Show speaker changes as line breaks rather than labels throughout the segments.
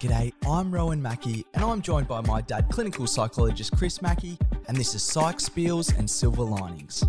G'day, I'm Rowan Mackey, and I'm joined by my dad, clinical psychologist Chris Mackey, and this is Psych Spiels and Silver Linings.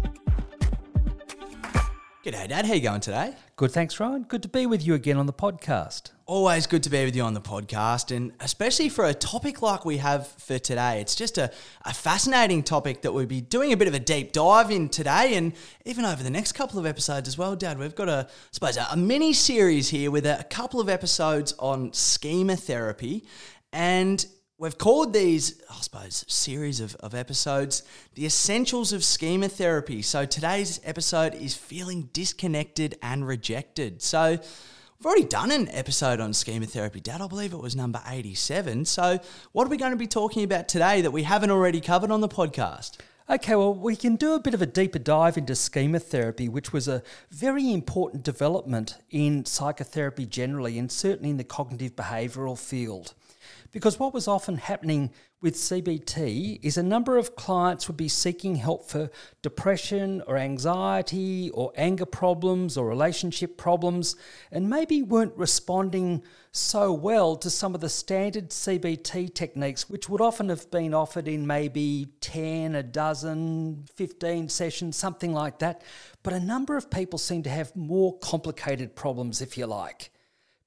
G'day, Dad. How you going today?
Good, thanks, Ryan. Good to be with you again on the podcast.
Always good to be with you on the podcast, and especially for a topic like we have for today. It's just a, a fascinating topic that we'll be doing a bit of a deep dive in today, and even over the next couple of episodes as well, Dad. We've got a, I suppose, a, a mini series here with a, a couple of episodes on schema therapy, and We've called these, I suppose, series of, of episodes the essentials of schema therapy. So today's episode is feeling disconnected and rejected. So we've already done an episode on schema therapy, Dad. I believe it was number 87. So what are we going to be talking about today that we haven't already covered on the podcast?
Okay, well, we can do a bit of a deeper dive into schema therapy, which was a very important development in psychotherapy generally, and certainly in the cognitive behavioural field. Because what was often happening with CBT is a number of clients would be seeking help for depression or anxiety or anger problems or relationship problems and maybe weren't responding so well to some of the standard CBT techniques, which would often have been offered in maybe 10, a dozen, 15 sessions, something like that. But a number of people seem to have more complicated problems, if you like.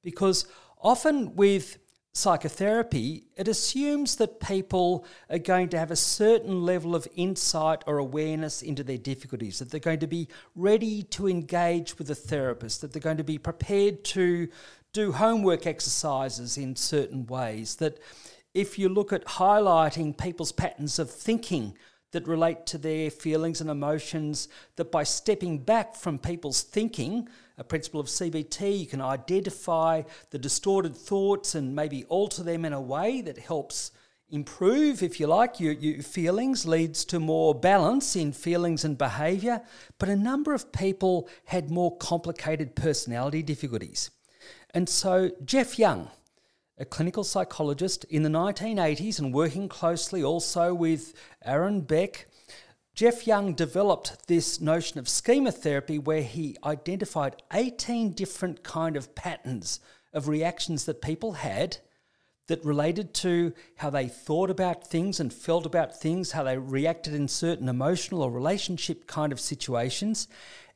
Because often with psychotherapy, it assumes that people are going to have a certain level of insight or awareness into their difficulties, that they're going to be ready to engage with a therapist, that they're going to be prepared to do homework exercises in certain ways, that if you look at highlighting people's patterns of thinking, that relate to their feelings and emotions, that by stepping back from people's thinking, a principle of CBT, you can identify the distorted thoughts and maybe alter them in a way that helps improve, if you like, your, your feelings, leads to more balance in feelings and behaviour. But a number of people had more complicated personality difficulties. And so Jeff Young, a clinical psychologist in the 1980s and working closely also with Aaron Beck. Jeff Young developed this notion of schema therapy where he identified 18 different kind of patterns of reactions that people had that related to how they thought about things and felt about things, how they reacted in certain emotional or relationship kind of situations,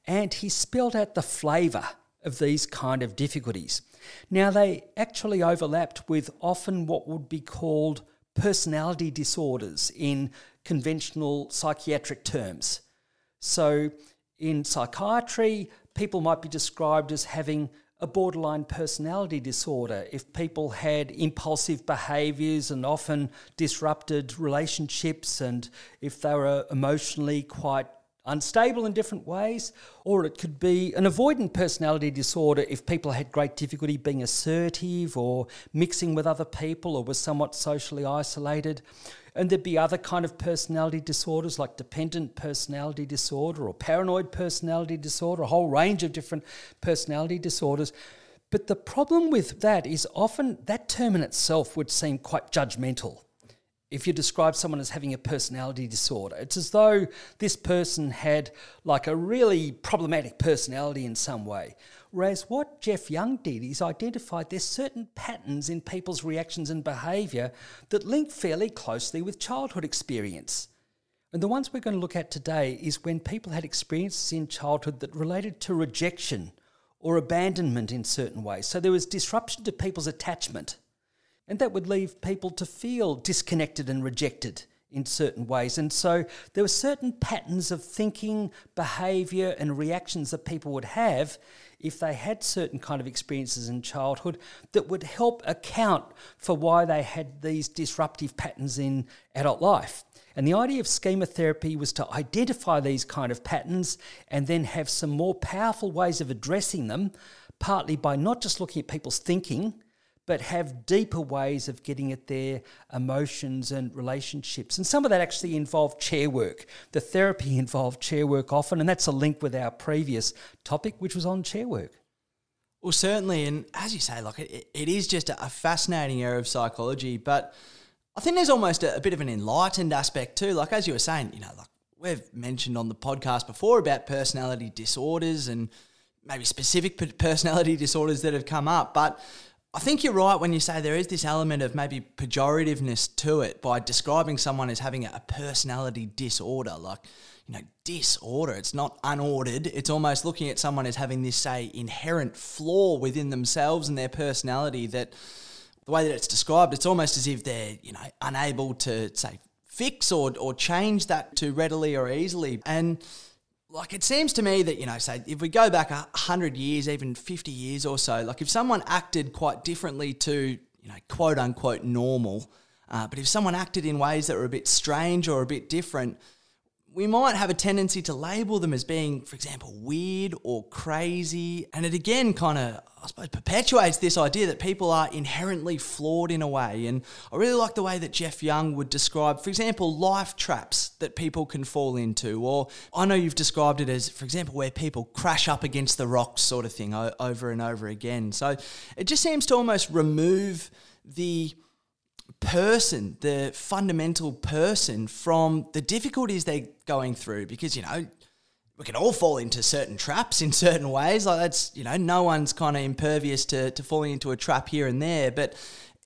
and he spelled out the flavor of these kind of difficulties. Now, they actually overlapped with often what would be called personality disorders in conventional psychiatric terms. So, in psychiatry, people might be described as having a borderline personality disorder if people had impulsive behaviors and often disrupted relationships, and if they were emotionally quite unstable in different ways, or it could be an avoidant personality disorder if people had great difficulty being assertive or mixing with other people or were somewhat socially isolated. And there'd be other kind of personality disorders like dependent personality disorder or paranoid personality disorder, a whole range of different personality disorders. But the problem with that is often that term in itself would seem quite judgmental if you describe someone as having a personality disorder. It's as though this person had like a really problematic personality in some way. Whereas what Jeff Young did is identified there's certain patterns in people's reactions and behaviour that link fairly closely with childhood experience. And the ones we're going to look at today is when people had experiences in childhood that related to rejection or abandonment in certain ways. So there was disruption to people's attachment and that would leave people to feel disconnected and rejected in certain ways. And so there were certain patterns of thinking, behavior, and reactions that people would have if they had certain kind of experiences in childhood that would help account for why they had these disruptive patterns in adult life. And the idea of schema therapy was to identify these kind of patterns and then have some more powerful ways of addressing them, partly by not just looking at people's thinking but have deeper ways of getting at their emotions and relationships. And some of that actually involved chair work. The therapy involved chair work often, and that's a link with our previous topic, which was on chair work.
Well, certainly, and as you say, like it, it is just a fascinating area of psychology, but I think there's almost a, a bit of an enlightened aspect too. Like as you were saying, you know, like we've mentioned on the podcast before about personality disorders and maybe specific personality disorders that have come up, but I think you're right when you say there is this element of maybe pejorativeness to it by describing someone as having a personality disorder. Like, you know, disorder. It's not unordered. It's almost looking at someone as having this, say, inherent flaw within themselves and their personality that the way that it's described, it's almost as if they're, you know, unable to, say, fix or, or change that too readily or easily. And like it seems to me that you know say if we go back a hundred years even 50 years or so like if someone acted quite differently to you know quote unquote normal uh, but if someone acted in ways that were a bit strange or a bit different we might have a tendency to label them as being, for example, weird or crazy. And it again kind of, I suppose, perpetuates this idea that people are inherently flawed in a way. And I really like the way that Jeff Young would describe, for example, life traps that people can fall into. Or I know you've described it as, for example, where people crash up against the rocks sort of thing over and over again. So it just seems to almost remove the person, the fundamental person, from the difficulties they're going through. Because, you know, we can all fall into certain traps in certain ways. Like that's, you know, no one's kind of impervious to, to falling into a trap here and there. But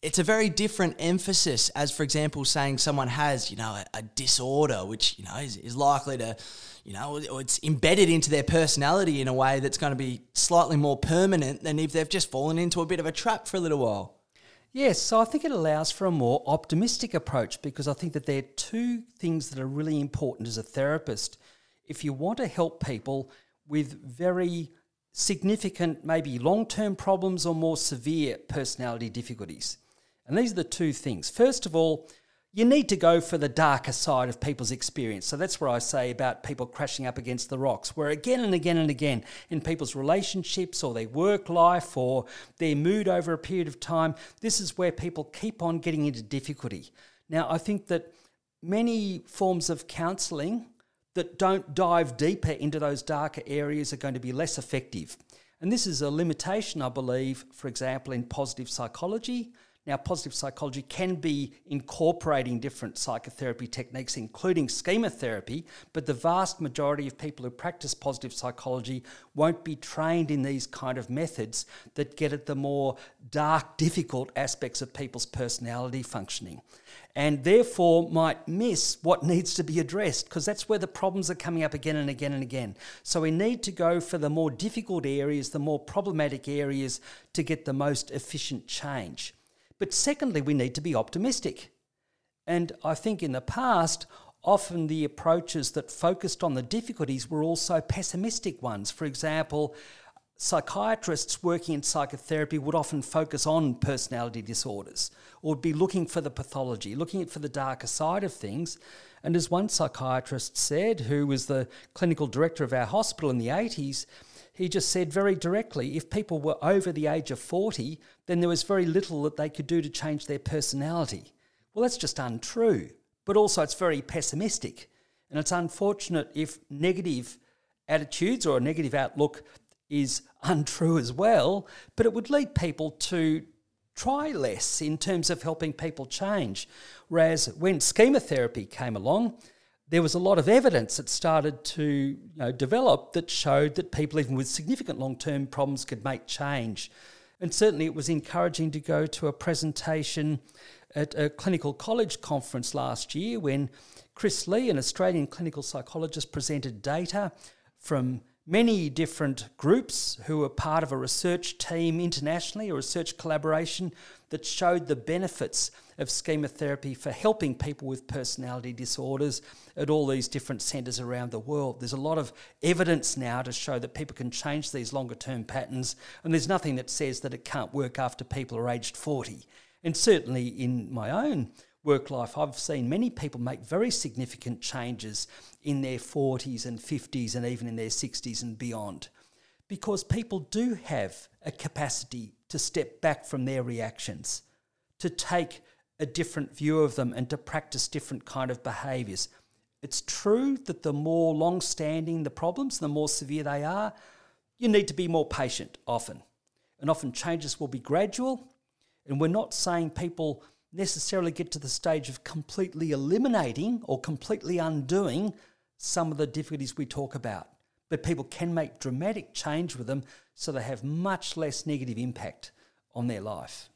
it's a very different emphasis as, for example, saying someone has, you know, a, a disorder, which, you know, is, is likely to, you know, it's embedded into their personality in a way that's going to be slightly more permanent than if they've just fallen into a bit of a trap for a little while.
Yes, so I think it allows for a more optimistic approach because I think that there are two things that are really important as a therapist. If you want to help people with very significant, maybe long term problems or more severe personality difficulties, and these are the two things. First of all, you need to go for the darker side of people's experience. So that's where I say about people crashing up against the rocks, where again and again and again in people's relationships or their work life or their mood over a period of time, this is where people keep on getting into difficulty. Now, I think that many forms of counselling that don't dive deeper into those darker areas are going to be less effective. And this is a limitation, I believe, for example, in positive psychology now, positive psychology can be incorporating different psychotherapy techniques, including schema therapy, but the vast majority of people who practice positive psychology won't be trained in these kind of methods that get at the more dark, difficult aspects of people's personality functioning. And therefore might miss what needs to be addressed because that's where the problems are coming up again and again and again. So we need to go for the more difficult areas, the more problematic areas to get the most efficient change. But secondly, we need to be optimistic. And I think in the past, often the approaches that focused on the difficulties were also pessimistic ones. For example, psychiatrists working in psychotherapy would often focus on personality disorders or be looking for the pathology, looking for the darker side of things. And as one psychiatrist said, who was the clinical director of our hospital in the 80s, he just said very directly if people were over the age of 40, then there was very little that they could do to change their personality. Well, that's just untrue. But also, it's very pessimistic. And it's unfortunate if negative attitudes or a negative outlook is untrue as well, but it would lead people to try less in terms of helping people change. Whereas when schema therapy came along, there was a lot of evidence that started to you know, develop that showed that people, even with significant long term problems, could make change. And certainly it was encouraging to go to a presentation at a clinical college conference last year when Chris Lee, an Australian clinical psychologist, presented data from many different groups who were part of a research team internationally, a research collaboration that showed the benefits of schema therapy for helping people with personality disorders at all these different centres around the world. There's a lot of evidence now to show that people can change these longer term patterns, and there's nothing that says that it can't work after people are aged 40. And certainly in my own work life, I've seen many people make very significant changes in their 40s and 50s and even in their 60s and beyond. Because people do have a capacity to step back from their reactions, to take a different view of them and to practice different kind of behaviors. It's true that the more long standing the problems, the more severe they are, you need to be more patient often. And often changes will be gradual. And we're not saying people necessarily get to the stage of completely eliminating or completely undoing some of the difficulties we talk about. But people can make dramatic change with them so they have much less negative impact on their life.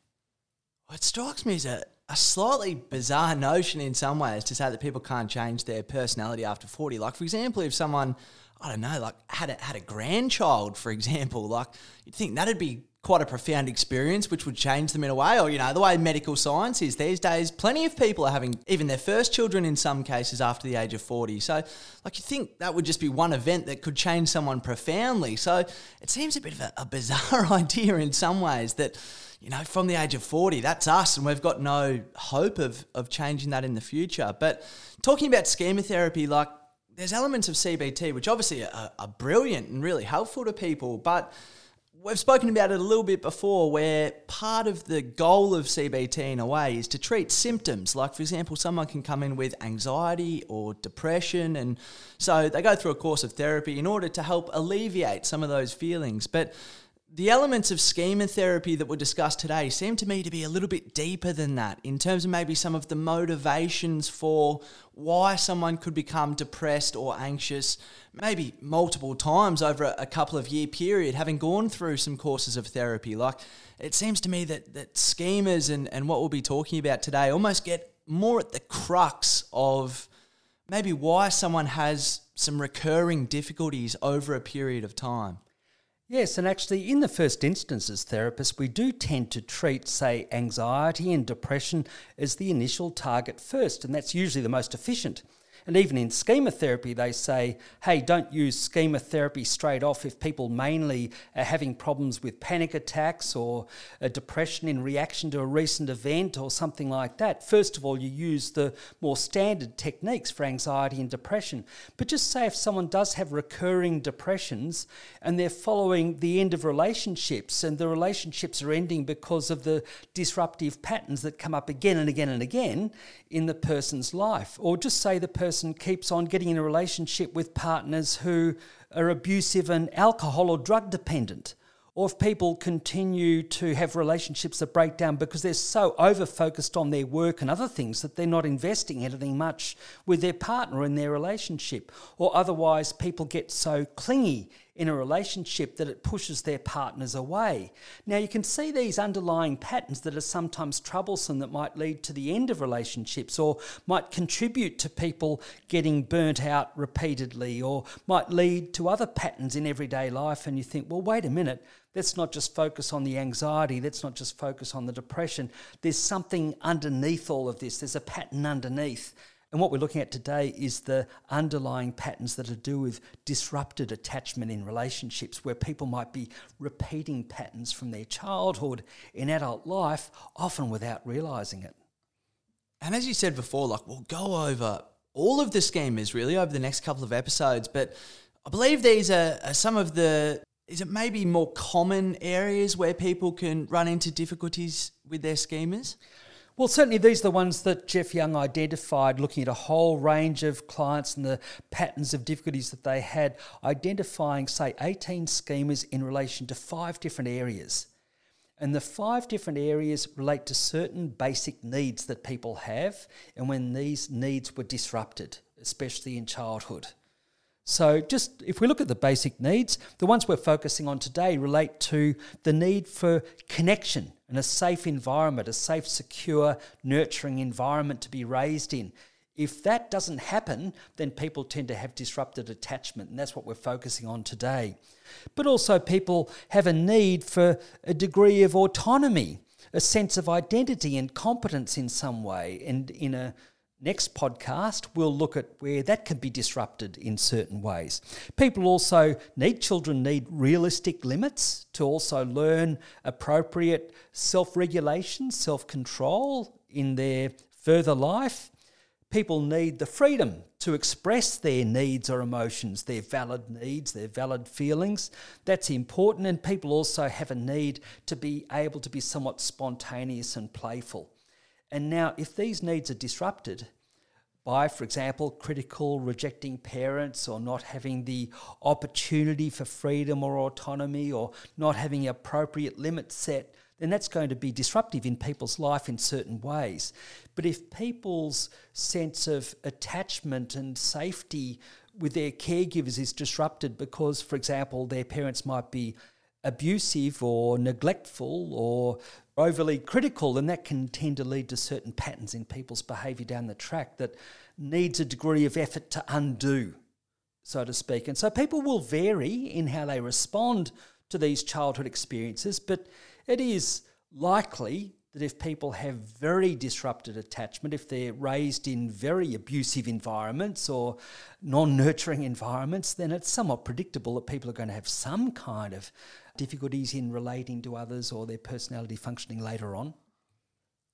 It strikes me as a, a slightly bizarre notion in some ways to say that people can't change their personality after 40. Like, for example, if someone, I don't know, like had a, had a grandchild, for example, like you'd think that'd be quite a profound experience which would change them in a way or you know the way medical science is these days plenty of people are having even their first children in some cases after the age of 40 so like you think that would just be one event that could change someone profoundly. So it seems a bit of a, a bizarre idea in some ways that you know from the age of 40 that's us and we've got no hope of of changing that in the future. But talking about schema therapy like there's elements of CBT which obviously are, are brilliant and really helpful to people but we've spoken about it a little bit before, where part of the goal of CBT in a way is to treat symptoms. Like, for example, someone can come in with anxiety or depression, and so they go through a course of therapy in order to help alleviate some of those feelings. But the elements of schema therapy that were discussed today seem to me to be a little bit deeper than that in terms of maybe some of the motivations for why someone could become depressed or anxious, maybe multiple times over a couple of year period, having gone through some courses of therapy. Like it seems to me that, that schemas and, and what we'll be talking about today almost get more at the crux of maybe why someone has some recurring difficulties over a period of time.
Yes, and actually, in the first instance, as therapists, we do tend to treat, say, anxiety and depression as the initial target first, and that's usually the most efficient. And even in schema therapy, they say, hey, don't use schema therapy straight off if people mainly are having problems with panic attacks or a depression in reaction to a recent event or something like that. First of all, you use the more standard techniques for anxiety and depression. But just say if someone does have recurring depressions and they're following the end of relationships and the relationships are ending because of the disruptive patterns that come up again and again and again in the person's life, or just say the person person keeps on getting in a relationship with partners who are abusive and alcohol or drug dependent, or if people continue to have relationships that break down because they're so over focused on their work and other things that they're not investing anything much with their partner in their relationship, or otherwise people get so clingy in a relationship that it pushes their partners away. Now, you can see these underlying patterns that are sometimes troublesome that might lead to the end of relationships or might contribute to people getting burnt out repeatedly or might lead to other patterns in everyday life. And you think, well, wait a minute, let's not just focus on the anxiety, let's not just focus on the depression. There's something underneath all of this, there's a pattern underneath. And what we're looking at today is the underlying patterns that are to do with disrupted attachment in relationships, where people might be repeating patterns from their childhood in adult life, often without realizing it.
And as you said before, like we'll go over all of the schemas really over the next couple of episodes, but I believe these are, are some of the is it maybe more common areas where people can run into difficulties with their schemas?
Well, certainly these are the ones that Jeff Young identified, looking at a whole range of clients and the patterns of difficulties that they had, identifying, say, 18 schemas in relation to five different areas. And the five different areas relate to certain basic needs that people have, and when these needs were disrupted, especially in childhood. So, just if we look at the basic needs, the ones we're focusing on today relate to the need for connection and a safe environment, a safe, secure, nurturing environment to be raised in. If that doesn't happen, then people tend to have disrupted attachment, and that's what we're focusing on today. But also, people have a need for a degree of autonomy, a sense of identity and competence in some way, and in a Next podcast, we'll look at where that can be disrupted in certain ways. People also need, children need realistic limits to also learn appropriate self regulation, self control in their further life. People need the freedom to express their needs or emotions, their valid needs, their valid feelings. That's important. And people also have a need to be able to be somewhat spontaneous and playful. And now, if these needs are disrupted by, for example, critical, rejecting parents, or not having the opportunity for freedom or autonomy, or not having appropriate limits set, then that's going to be disruptive in people's life in certain ways. But if people's sense of attachment and safety with their caregivers is disrupted because, for example, their parents might be abusive or neglectful or overly critical, then that can tend to lead to certain patterns in people's behaviour down the track that needs a degree of effort to undo, so to speak. And so people will vary in how they respond to these childhood experiences, but it is likely that if people have very disrupted attachment, if they're raised in very abusive environments or non nurturing environments, then it's somewhat predictable that people are going to have some kind of difficulties in relating to others or their personality functioning later on.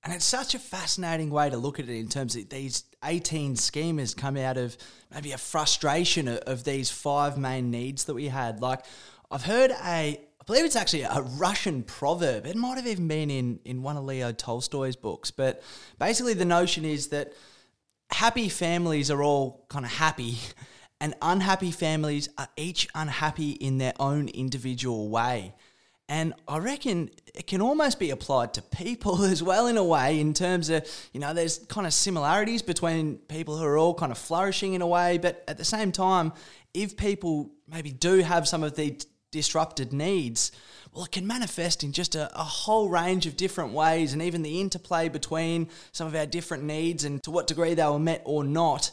And it's such a fascinating way to look at it in terms of these 18 schemas come out of maybe a frustration of, of these five main needs that we had. Like, I've heard a I believe it's actually a Russian proverb. It might have even been in, in one of Leo Tolstoy's books. But basically, the notion is that happy families are all kind of happy, and unhappy families are each unhappy in their own individual way. And I reckon it can almost be applied to people as well, in a way, in terms of, you know, there's kind of similarities between people who are all kind of flourishing in a way. But at the same time, if people maybe do have some of the disrupted needs, well, it can manifest in just a, a, whole range of different ways, and even the interplay between some of our different needs and to what degree they were met or not.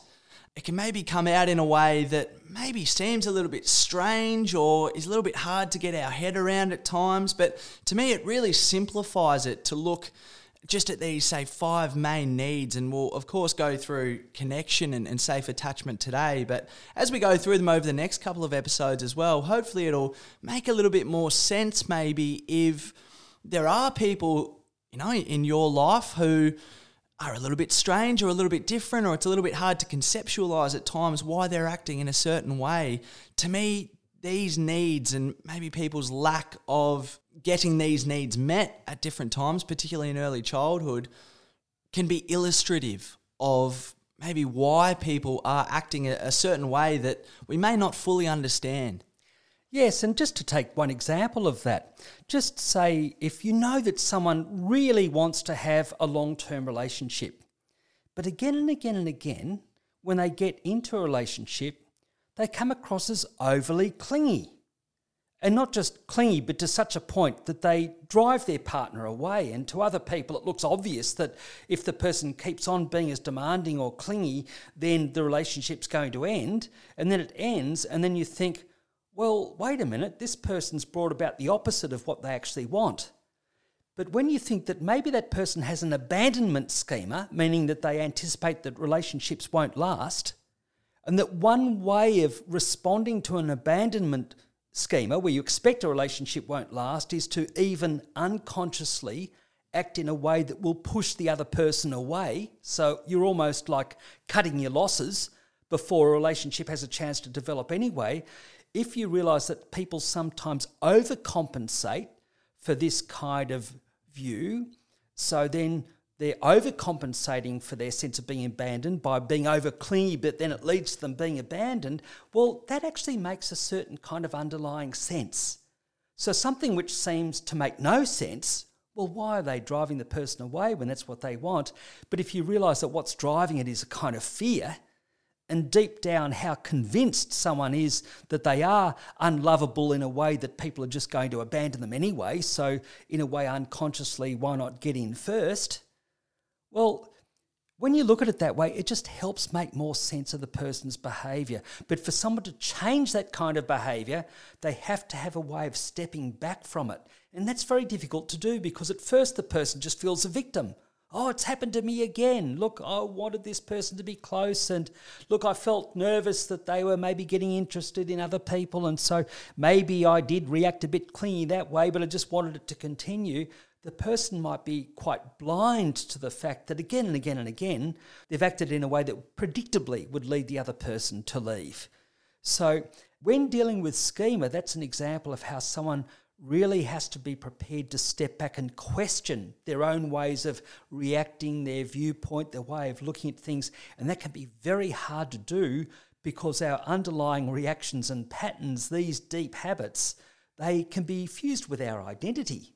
It can maybe come out in a way that maybe seems a little bit strange or is a little bit hard to get our head around at times, but to me, it really simplifies it to look just at these, say, five main needs, and we'll, of course, go through connection and, and, safe attachment today. But as we go through them over the next couple of episodes as well, hopefully it'll make a little bit more sense, maybe, if there are people, you know, in your life who are a little bit strange or a little bit different, or it's a little bit hard to conceptualize at times why they're acting in a certain way. To me, these needs and maybe people's lack of getting these needs met at different times, particularly in early childhood, can be illustrative of maybe why people are acting a, certain way that we may not fully understand.
Yes, and just to take one example of that, just say if you know that someone really wants to have a long term relationship, but again and again and again, when they get into a relationship, they come across as overly clingy. And not just clingy, but to such a point that they drive their partner away. And to other people, it looks obvious that if the person keeps on being as demanding or clingy, then the relationship's going to end. And then it ends, and then you think, well, wait a minute, this person's brought about the opposite of what they actually want. But when you think that maybe that person has an abandonment schema, meaning that they anticipate that relationships won't last, and that one way of responding to an abandonment schema where you expect a relationship won't last is to even unconsciously act in a way that will push the other person away. So you're almost like cutting your losses before a relationship has a chance to develop anyway. If you realize that people sometimes overcompensate for this kind of view, so then they're overcompensating for their sense of being abandoned by being over clingy, but then it leads to them being abandoned. Well, that actually makes a certain kind of underlying sense. So, something which seems to make no sense, well, why are they driving the person away when that's what they want? But if you realize that what's driving it is a kind of fear, and deep down how convinced someone is that they are unlovable in a way that people are just going to abandon them anyway. So, in a way, unconsciously, why not get in first? Well, when you look at it that way, it just helps make more sense of the person's behavior. But for someone to change that kind of behavior, they have to have a way of stepping back from it. And that's very difficult to do because at first the person just feels a victim. Oh, it's happened to me again. Look, I wanted this person to be close. And look, I felt nervous that they were maybe getting interested in other people. And so maybe I did react a bit clingy that way, but I just wanted it to continue the person might be quite blind to the fact that again and again and again they've acted in a way that predictably would lead the other person to leave. So, when dealing with schema, that's an example of how someone really has to be prepared to step back and question their own ways of reacting, their viewpoint, their way of looking at things. And that can be very hard to do because our underlying reactions and patterns, these deep habits, they can be fused with our identity.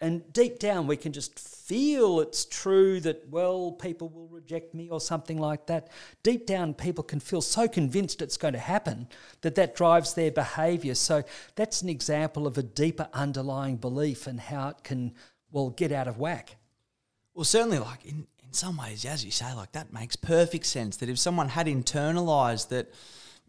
And deep down, we can just feel it's true that, well, people will reject me or something like that. Deep down, people can feel so convinced it's going to happen that that drives their behaviour. So that's an example of a deeper underlying belief and how it can, well, get out of whack.
Well, certainly, like in, in some ways, as you say, like that makes perfect sense that if someone had internalized that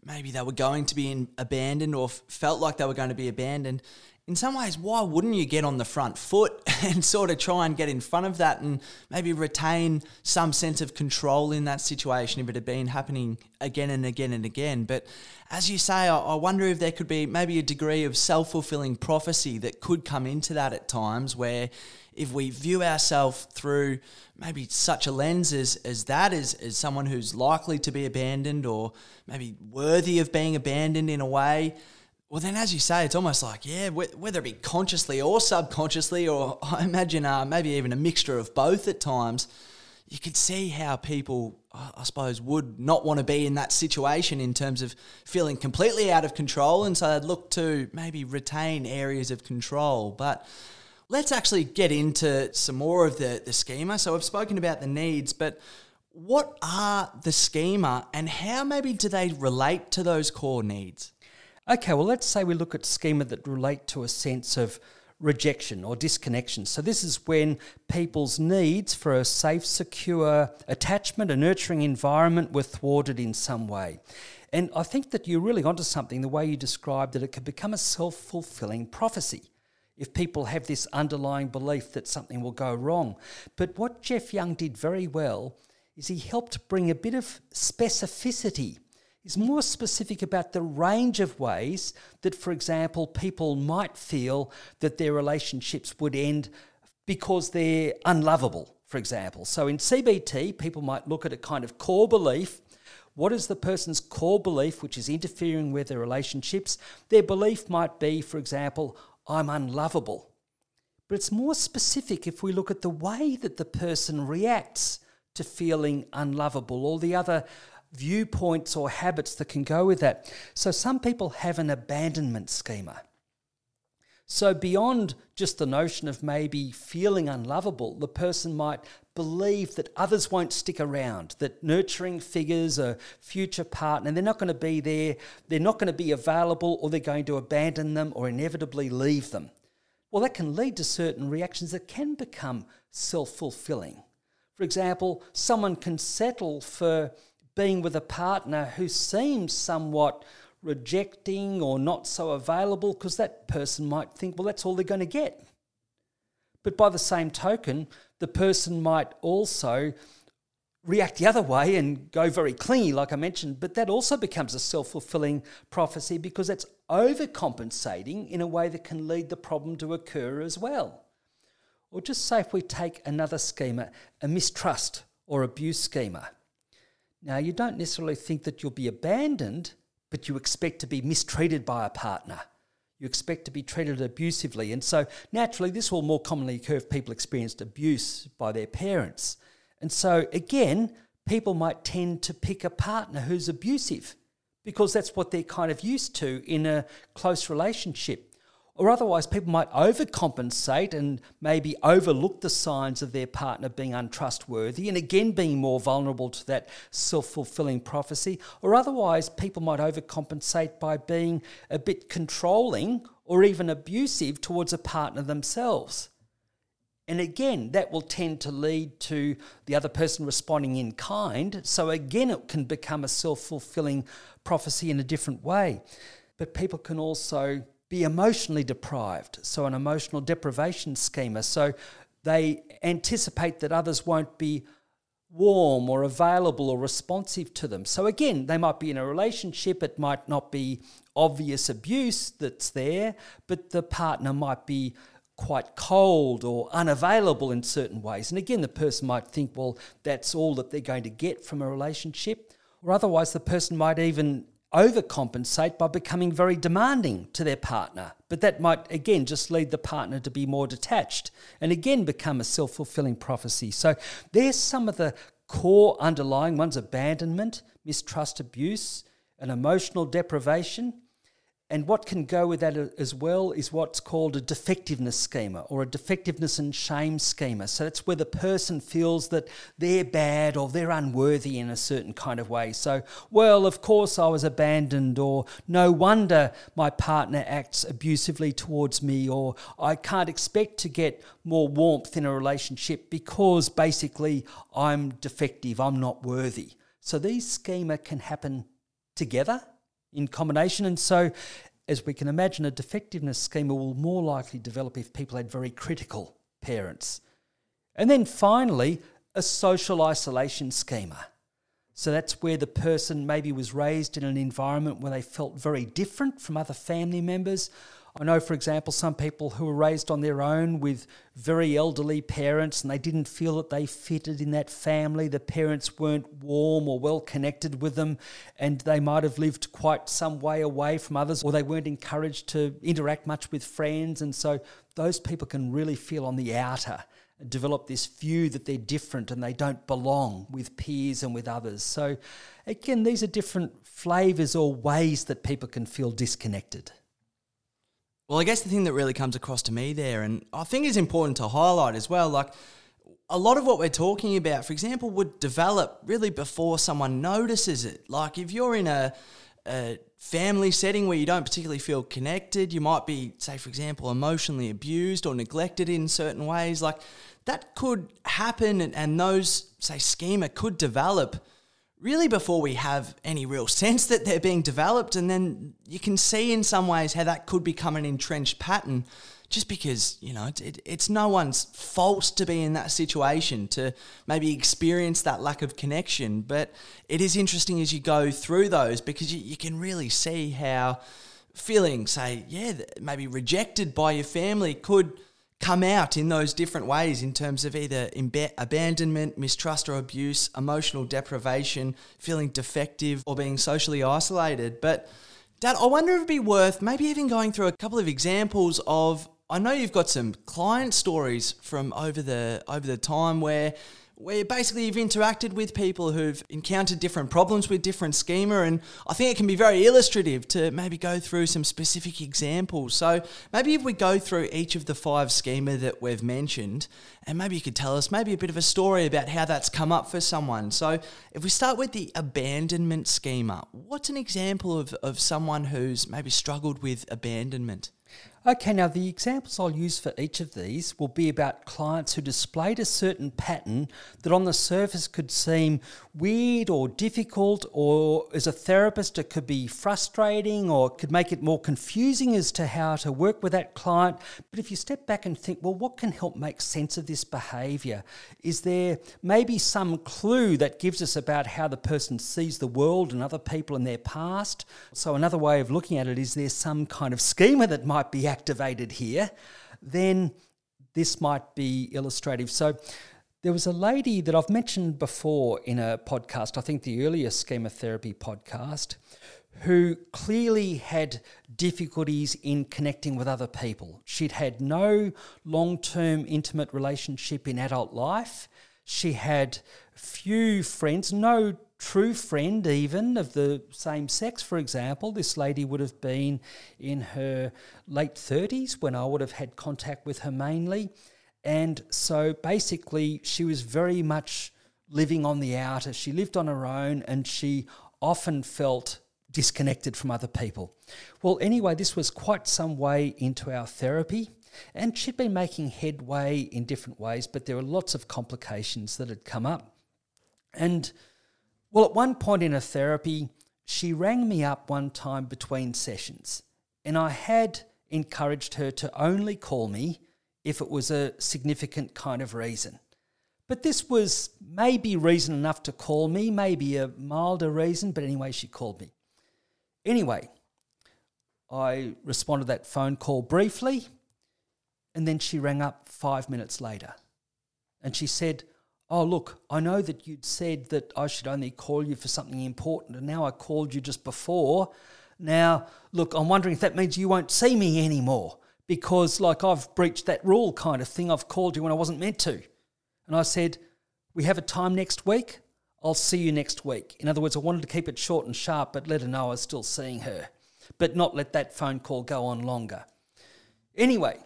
maybe they were going to be abandoned or felt like they were going to be abandoned, in some ways, why wouldn't you get on the front foot and sort of try and get in front of that and maybe retain some sense of control in that situation if it had been happening again and again and again? But as you say, I, wonder if there could be maybe a degree of self fulfilling prophecy that could come into that at times where if we view ourselves through maybe such a lens as, as that, as, as someone who's likely to be abandoned or maybe worthy of being abandoned in a way, well, then, as you say, it's almost like, yeah, whether it be consciously or subconsciously, or I imagine uh, maybe even a mixture of both at times, you could see how people, I suppose, would not want to be in that situation in terms of feeling completely out of control. And so they'd look to maybe retain areas of control. But let's actually get into some more of the, the schema. So I've spoken about the needs, but what are the schema and how maybe do they relate to those core needs?
Okay, well, let's say we look at schema that relate to a sense of rejection or disconnection. So, this is when people's needs for a safe, secure attachment, a nurturing environment were thwarted in some way. And I think that you're really onto something the way you described that it could become a self fulfilling prophecy if people have this underlying belief that something will go wrong. But what Jeff Young did very well is he helped bring a bit of specificity is more specific about the range of ways that, for example, people might feel that their relationships would end because they're unlovable, for example. So in CBT, people might look at a kind of core belief. What is the person's core belief which is interfering with their relationships? Their belief might be, for example, I'm unlovable. But it's more specific if we look at the way that the person reacts to feeling unlovable or the other viewpoints or habits that can go with that. So some people have an abandonment schema. So, beyond just the notion of maybe feeling unlovable, the person might believe that others won't stick around, that nurturing figures, a future partner, they're not going to be there, they're not going to be available, or they're going to abandon them or inevitably leave them. Well, that can lead to certain reactions that can become self fulfilling. For example, someone can settle for being with a partner who seems somewhat rejecting or not so available because that person might think, well, that's all they're going to get. But by the same token, the person might also react the other way and go very clingy, like I mentioned, but that also becomes a self fulfilling prophecy because it's overcompensating in a way that can lead the problem to occur as well. Or just say if we take another schema, a mistrust or abuse schema. Now, you don't necessarily think that you'll be abandoned, but you expect to be mistreated by a partner. You expect to be treated abusively. And so, naturally, this will more commonly occur if people experienced abuse by their parents. And so, again, people might tend to pick a partner who's abusive because that's what they're kind of used to in a close relationship. Or otherwise, people might overcompensate and maybe overlook the signs of their partner being untrustworthy and again being more vulnerable to that self fulfilling prophecy. Or otherwise, people might overcompensate by being a bit controlling or even abusive towards a partner themselves. And again, that will tend to lead to the other person responding in kind. So again, it can become a self fulfilling prophecy in a different way. But people can also be emotionally deprived, so an emotional deprivation schema. So they anticipate that others won't be warm or available or responsive to them. So again, they might be in a relationship, it might not be obvious abuse that's there, but the partner might be quite cold or unavailable in certain ways. And again, the person might think, well, that's all that they're going to get from a relationship. Or otherwise, the person might even overcompensate by becoming very demanding to their partner. But that might, again, just lead the partner to be more detached and again become a self fulfilling prophecy. So there's some of the core underlying ones abandonment, mistrust, abuse, and emotional deprivation. And what can go with that as well is what's called a defectiveness schema or a defectiveness and shame schema. So that's where the person feels that they're bad or they're unworthy in a certain kind of way. So, well, of course I was abandoned, or no wonder my partner acts abusively towards me, or I can't expect to get more warmth in a relationship because basically I'm defective, I'm not worthy. So these schema can happen together in combination. And so, as we can imagine, a defectiveness schema will more likely develop if people had very critical parents. And then finally, a social isolation schema. So that's where the person maybe was raised in an environment where they felt very different from other family members I know, for example, some people who were raised on their own with very elderly parents and they didn't feel that they fitted in that family. The parents weren't warm or well connected with them, and they might have lived quite some way away from others, or they weren't encouraged to interact much with friends. And so those people can really feel on the outer develop this view that they're different and they don't belong with peers and with others. So, again, these are different flavors or ways that people can feel disconnected.
Well, I guess the thing that really comes across to me there, and I think is important to highlight as well, like a lot of what we're talking about, for example, would develop really before someone notices it. Like if you're in a, a family setting where you don't particularly feel connected, you might be, say, for example, emotionally abused or neglected in certain ways, like that could happen and, and those, say, schema could develop really before we have any real sense that they're being developed. And then you can see in some ways how that could become an entrenched pattern just because, you know, it, it's no one's fault to be in that situation, to maybe experience that lack of connection. But it is interesting as you go through those because you, you can really see how feeling, say, yeah, maybe rejected by your family could come out in those different ways in terms of either imba- abandonment, mistrust or abuse, emotional deprivation, feeling defective, or being socially isolated. But, Dad, I wonder if it'd be worth maybe even going through a couple of examples of. I know you've got some client stories from over the over the time where where basically you've interacted with people who've encountered different problems with different schema and I think it can be very illustrative to maybe go through some specific examples. So maybe if we go through each of the five schema that we've mentioned and maybe you could tell us maybe a bit of a story about how that's come up for someone. So if we start with the abandonment schema, what's an example of, of someone who's maybe struggled with abandonment?
Okay, now the examples I'll use for each of these will be about clients who displayed a certain pattern that on the surface could seem weird or difficult, or as a therapist, it could be frustrating or could make it more confusing as to how to work with that client. But if you step back and think, well, what can help make sense of this behavior? Is there maybe some clue that gives us about how the person sees the world and other people in their past? So, another way of looking at it is there some kind of schema that might be activated here, then this might be illustrative. So there was a lady that I've mentioned before in a podcast, I think the earlier schema therapy podcast, who clearly had difficulties in connecting with other people. She'd had no long term intimate relationship in adult life. She had few friends, no true friend, even of the same sex, for example. This lady would have been in her late 30s when I would have had contact with her mainly. And so basically, she was very much living on the outer. She lived on her own and she often felt disconnected from other people. Well, anyway, this was quite some way into our therapy. And she'd been making headway in different ways, but there were lots of complications that had come up. And well, at one point in a therapy, she rang me up one time between sessions, and I had encouraged her to only call me if it was a significant kind of reason. But this was maybe reason enough to call me, maybe a milder reason, but anyway, she called me. Anyway, I responded that phone call briefly, and then she rang up five minutes later. And she said, oh, look, I know that you'd said that I should only call you for something important, and now I called you just before. Now, look, I'm wondering if that means you won't see me anymore because, like, I've breached that rule kind of thing. I've called you when I wasn't meant to. And I said, We have a time next week. I'll see you next week. In other words, I wanted to keep it short and sharp, but let her know I was still seeing her. but not let that phone call go on longer. Anyway,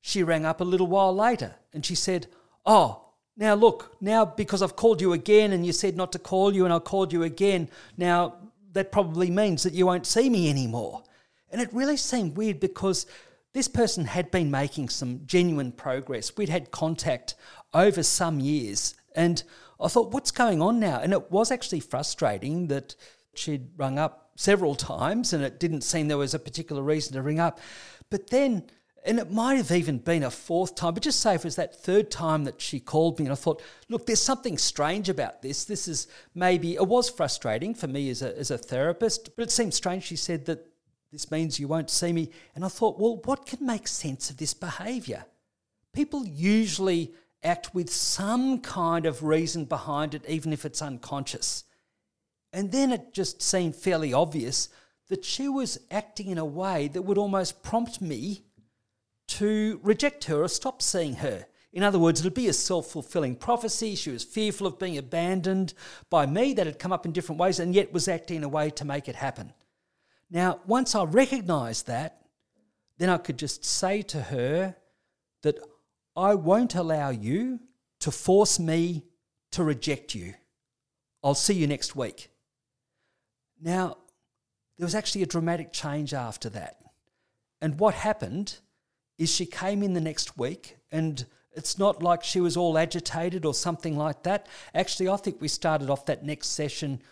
she rang up a little while later and she said, Oh, now look, now because I've called you again and you said not to call you and I called you again, now that probably means that you won't see me anymore. And it really seemed weird because this person had been making some genuine progress. We'd had contact over some years. And I thought, what's going on now? And it was actually frustrating that she'd rung up several times and it didn't seem there was a particular reason to ring up. But then, and it might have even been a fourth time, but just say it was that third time that she called me and I thought, look, there's something strange about this. This is maybe, it was frustrating for me as a, as a therapist, but it seemed strange. She said that this means you won't see me. And I thought, well, what can make sense of this behaviour? People usually act with some kind of reason behind it, even if it's unconscious. And then it just seemed fairly obvious that she was acting in a way that would almost prompt me to reject her or stop seeing her. In other words, it would be a self fulfilling prophecy. She was fearful of being abandoned by me, that had come up in different ways, and yet was acting in a way to make it happen. Now, once I recognized that, then I could just say to her that I won't allow you to force me to reject you. I'll see you next week. Now, there was actually a dramatic change after that. And what happened is she came in the next week, and it's not like she was all agitated or something like that. Actually, I think we started off that next session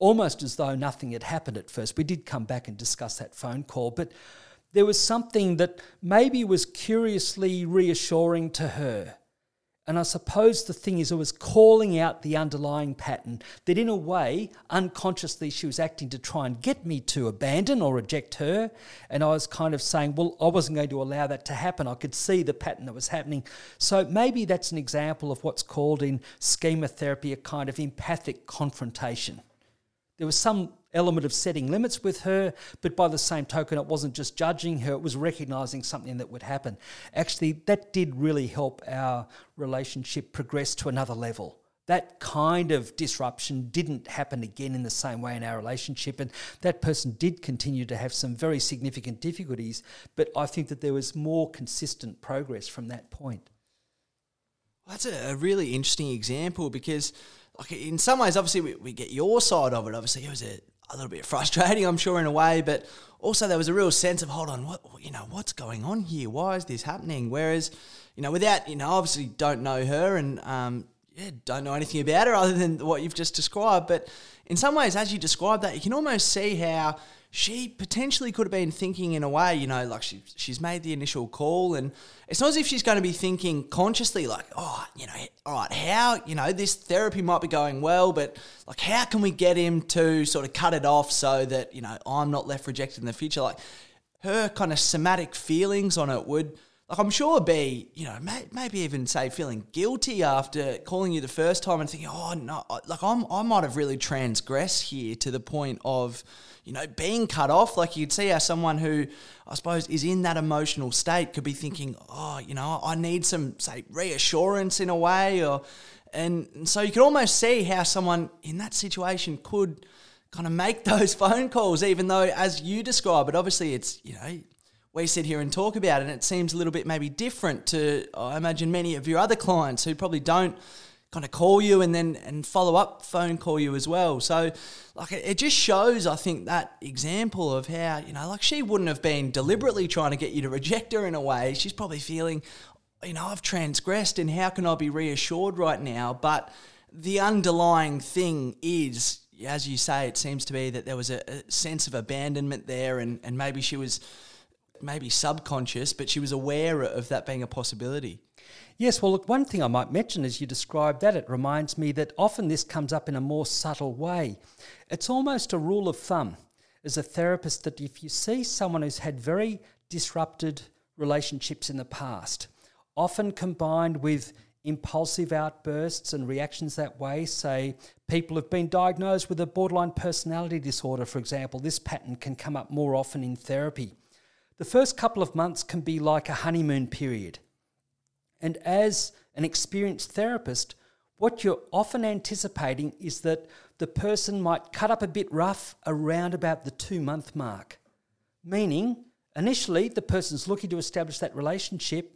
almost as though nothing had happened at first. We did come back and discuss that phone call, but there was something that maybe was curiously reassuring to her. And I suppose the thing is, it was calling out the underlying pattern that, in a way, unconsciously, she was acting to try and get me to abandon or reject her. And I was kind of saying, well, I wasn't going to allow that to happen. I could see the pattern that was happening. So maybe that's an example of what's called in schema therapy a kind of empathic confrontation. There was some element of setting limits with her, but by the same token, it wasn't just judging her, it was recognizing something that would happen. Actually, that did really help our relationship progress to another level. That kind of disruption didn't happen again in the same way in our relationship, and that person did continue to have some very significant difficulties, but I think that there was more consistent progress from that point.
That's a really interesting example because like in some ways, obviously we, we get your side of it. Obviously, it was a, a little bit frustrating, I'm sure, in a way, but also there was a real sense of hold on, what you know, what's going on here? Why is this happening? Whereas, you know, without you know, obviously don't know her and um, yeah, don't know anything about her other than what you've just described. But in some ways, as you describe that, you can almost see how she potentially could have been thinking in a way, you know, like she, she's made the initial call, and it's not as if she's going to be thinking consciously, like, oh, you know, all right, how, you know, this therapy might be going well, but like, how can we get him to sort of cut it off so that, you know, I'm not left rejected in the future? Like, her kind of somatic feelings on it would like I'm sure be, you know, may, maybe even say feeling guilty after calling you the first time and thinking, oh no, like I'm, I might have really transgressed here to the point of, you know, being cut off. Like you'd see how someone who I suppose is in that emotional state could be thinking, oh, you know, I need some say reassurance in a way, or and, so you can almost see how someone in that situation could kind of make those phone calls, even though as you describe it, obviously it's you know we sit here and talk about it, and it seems a little bit maybe different to, I imagine, many of your other clients who probably don't kind of call you and then and follow up phone call you as well. So like it, it just shows I think that example of how, you know, like she wouldn't have been deliberately trying to get you to reject her in a way. She's probably feeling, you know, I've transgressed and how can I be reassured right now? But the underlying thing is as you say, it seems to be that there was a, a sense of abandonment there and, and maybe she was maybe subconscious, but she was aware of that being a possibility.
Yes, well, look, one thing I might mention as you describe that, it reminds me that often this comes up in a more subtle way. It's almost a rule of thumb as a therapist that if you see someone who's had very disrupted relationships in the past, often combined with impulsive outbursts and reactions that way. Say, people have been diagnosed with a borderline personality disorder, for example. This pattern can come up more often in therapy. The first couple of months can be like a honeymoon period. And as an experienced therapist, what you're often anticipating is that the person might cut up a bit rough around about the two month mark. Meaning, initially, the person's looking to establish that relationship,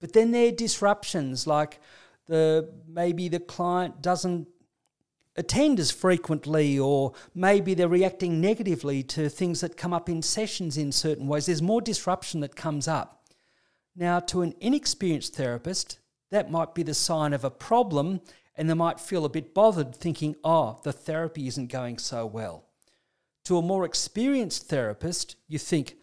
but then there are disruptions like the maybe the client doesn't attend as frequently, or maybe they're reacting negatively to things that come up in sessions in certain ways. There's more disruption that comes up. Now, to an inexperienced therapist, that might be the sign of a problem, and they might feel a bit bothered thinking, oh, the therapy isn't going so well. To a more experienced therapist, you think,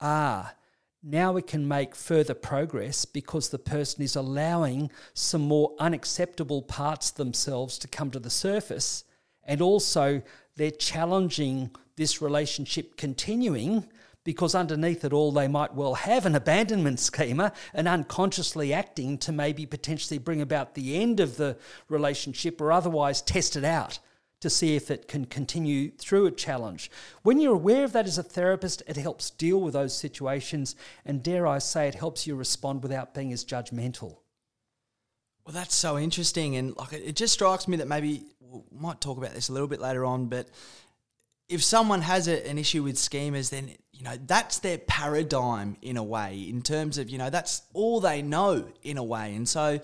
ah, now we can make further progress because the person is allowing some more unacceptable parts themselves to come to the surface. And also, they're challenging this relationship continuing because underneath it all, they might well have an abandonment schema and unconsciously acting to maybe potentially bring about the end of the relationship or otherwise test it out to see if it can continue through a challenge. When you're aware of that as a therapist, it helps deal with those situations, and dare I say, it helps you respond without being as judgmental.
Well, that's so interesting, and like it just strikes me that maybe we might talk about this a little bit later on, but if someone has a, an issue with schemas, then you know that's their paradigm in a way, in terms of you know that's all they know in a way, and so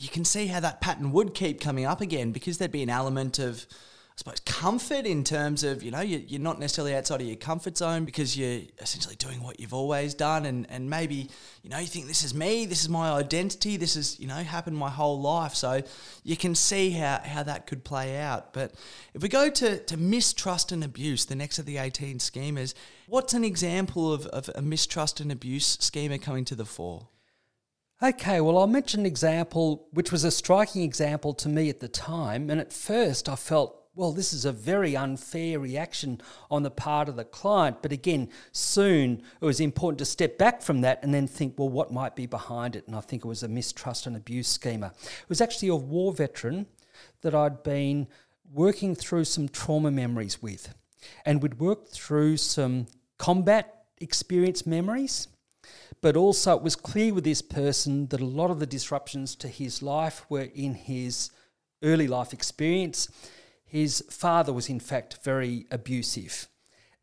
you can see how that pattern would keep coming up again because there'd be an element of, I suppose, comfort in terms of, you know, you're not necessarily outside of your comfort zone because you're essentially doing what you've always done. And, and maybe, you know, you think this is me, this is my identity, this has, you know, happened my whole life. So you can see how, how that could play out. But if we go to, to mistrust and abuse, the next of the 18 schemas, what's an example of, of a mistrust and abuse schema coming to the fore?
Okay, well, I'll mention an example which was a striking example to me at the time. And at first, I felt, well, this is a very unfair reaction on the part of the client. But again, soon it was important to step back from that and then think, well, what might be behind it? And I think it was a mistrust and abuse schema. It was actually a war veteran that I'd been working through some trauma memories with. And we'd worked through some combat experience memories but also, it was clear with this person that a lot of the disruptions to his life were in his early life experience. His father was, in fact, very abusive,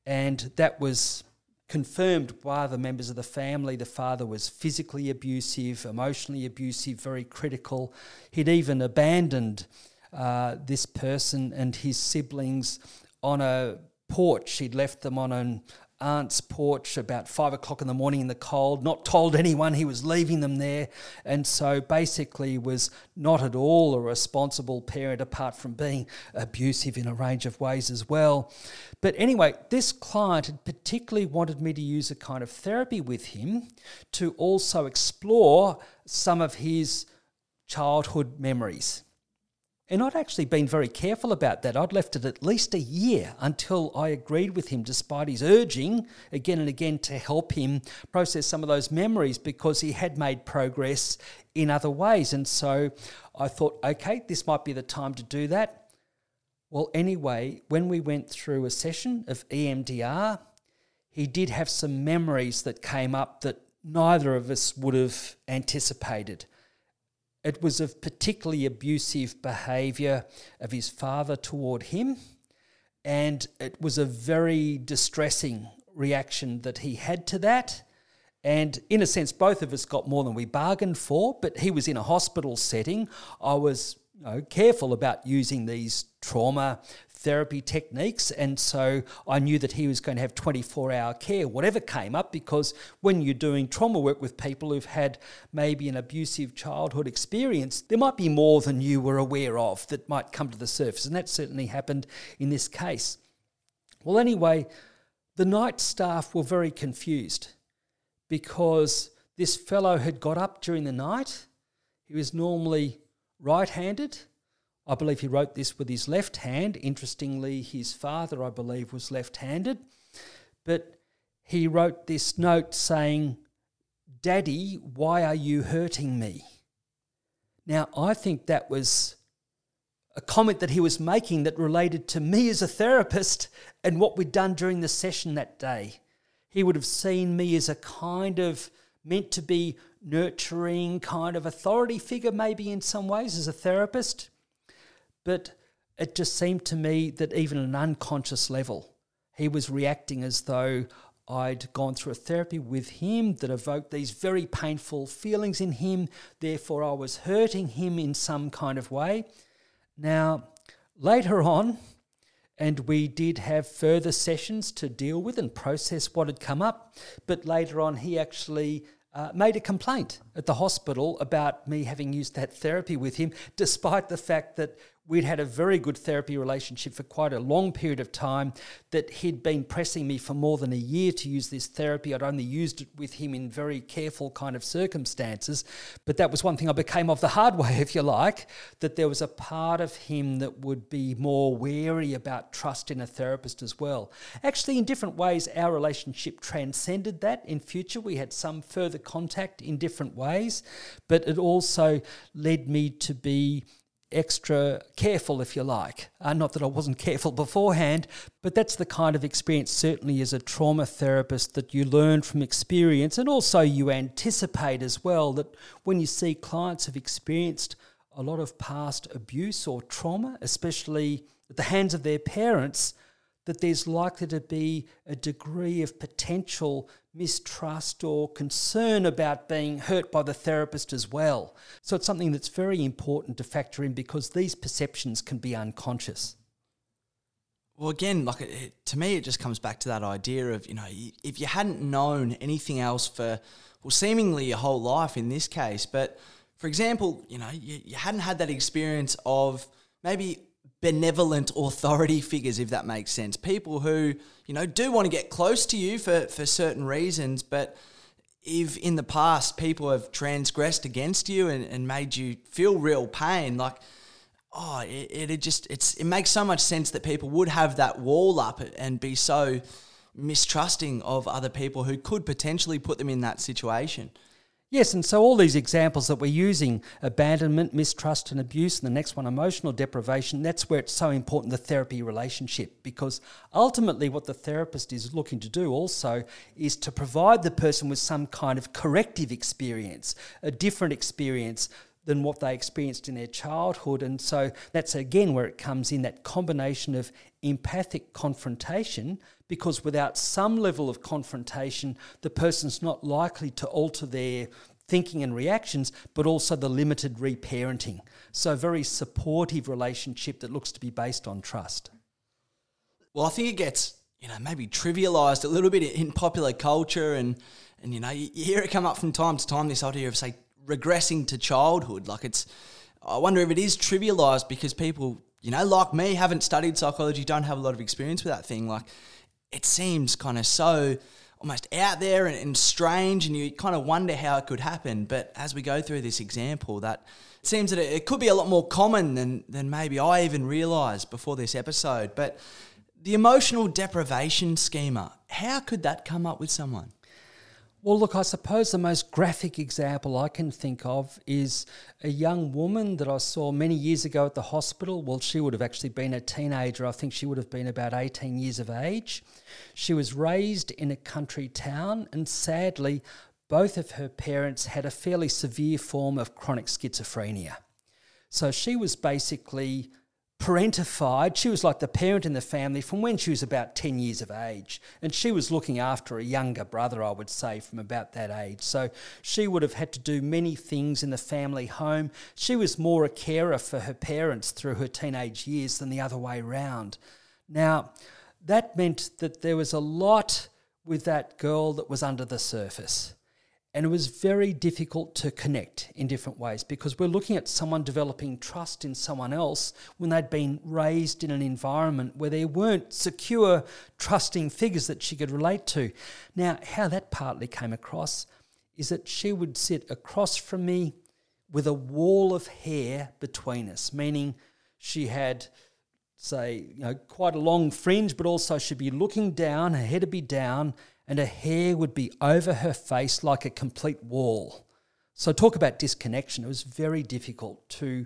and that was confirmed by the members of the family. The father was physically abusive, emotionally abusive, very critical. He'd even abandoned uh, this person and his siblings on a porch. He'd left them on an, aunt's porch about five o'clock in the morning in the cold, not told anyone he was leaving them there, and so basically was not at all a responsible parent apart from being abusive in a range of ways as well. But anyway, this client had particularly wanted me to use a kind of therapy with him to also explore some of his childhood memories. And I'd actually been very careful about that. I'd left it at least a year until I agreed with him, despite his urging again and again to help him process some of those memories because he had made progress in other ways. And so I thought, okay, this might be the time to do that. Well, anyway, when we went through a session of EMDR, he did have some memories that came up that neither of us would have anticipated. It was of particularly abusive behaviour of his father toward him, and it was a very distressing reaction that he had to that. And in a sense, both of us got more than we bargained for, but he was in a hospital setting. I was you know, careful about using these trauma therapy techniques. And so I knew that he was going to have 24 hour care, whatever came up, because when you're doing trauma work with people who've had maybe an abusive childhood experience, there might be more than you were aware of that might come to the surface. And that certainly happened in this case. Well, anyway, the night staff were very confused because this fellow had got up during the night. He was normally right handed I believe he wrote this with his left hand. Interestingly, his father, I believe, was left handed. But he wrote this note saying, Daddy, why are you hurting me? Now, I think that was a comment that he was making that related to me as a therapist and what we'd done during the session that day. He would have seen me as a kind of meant to be nurturing kind of authority figure, maybe in some ways, as a therapist. But it just seemed to me that even at an unconscious level, he was reacting as though I'd gone through a therapy with him that evoked these very painful feelings in him. Therefore, I was hurting him in some kind of way. Now, later on, and we did have further sessions to deal with and process what had come up. But later on, he actually uh, made a complaint at the hospital about me having used that therapy with him, despite the fact that we'd had a very good therapy relationship for quite a long period of time, that he'd been pressing me for more than a year to use this therapy. I'd only used it with him in very careful kind of circumstances. But that was one thing I became of the hard way, if you like, that there was a part of him that would be more wary about trust in a therapist as well. Actually, in different ways, our relationship transcended that. In future, we had some further contact in different ways, but it also led me to be extra careful, if you like. Uh, not that I wasn't careful beforehand, but that's the kind of experience, certainly as a trauma therapist, that you learn from experience. And also, you anticipate as well that when you see clients have experienced a lot of past abuse or trauma, especially at the hands of their parents, that there's likely to be a degree of potential mistrust or concern about being hurt by the therapist as well. So it's something that's very important to factor in because these perceptions can be unconscious.
Well, again, like it, to me, it just comes back to that idea of you know, if you hadn't known anything else for well, seemingly your whole life in this case, but for example, you know, you, you hadn't had that experience of maybe benevolent authority figures, if that makes sense. People who, you know, do want to get close to you for, for certain reasons, but if in the past people have transgressed against you and, and made you feel real pain, like, oh, it, it just, it's, it makes so much sense that people would have that wall up and be so mistrusting of other people who could potentially put them in that situation.
Yes, and so all these examples that we're using abandonment, mistrust, and abuse, and the next one, emotional deprivation that's where it's so important the therapy relationship because ultimately what the therapist is looking to do also is to provide the person with some kind of corrective experience, a different experience than what they experienced in their childhood. And so that's again where it comes in that combination of empathic confrontation because without some level of confrontation, the person's not likely to alter their thinking and reactions, but also the limited reparenting. So, very supportive relationship that looks to be based on trust.
Well, I think it gets, you know, maybe trivialized a little bit in popular culture and, and you know, you hear it come up from time to time, this idea of, say, regressing to childhood. Like it's, I wonder if it is trivialized because people, you know, like me, haven't studied psychology, don't have a lot of experience with that thing. Like it seems kind of so almost out there and, and, strange, and you kind of wonder how it could happen. But as we go through this example, that it seems that it, it could be a lot more common than than maybe I even realised before this episode. But the emotional deprivation schema, how could that come up with someone?
Well, look, I suppose the most graphic example I can think of is a young woman that I saw many years ago at the hospital. Well, she would have actually been a teenager. I think she would have been about 18 years of age. She was raised in a country town, and sadly, both of her parents had a fairly severe form of chronic schizophrenia. So she was basically parentified. She was like the parent in the family from when she was about 10 years of age. And she was looking after a younger brother, I would say, from about that age. So she would have had to do many things in the family home. She was more a carer for her parents through her teenage years than the other way round. Now, that meant that there was a lot with that girl that was under the surface. And it was very difficult to connect in different ways because we're looking at someone developing trust in someone else when they'd been raised in an environment where there weren't secure, trusting figures that she could relate to. Now, how that partly came across is that she would sit across from me with a wall of hair between us, meaning she had say, you know, quite a long fringe, but also she'd be looking down, her head would be down, and her hair would be over her face like a complete wall. So, talk about disconnection. It was very difficult to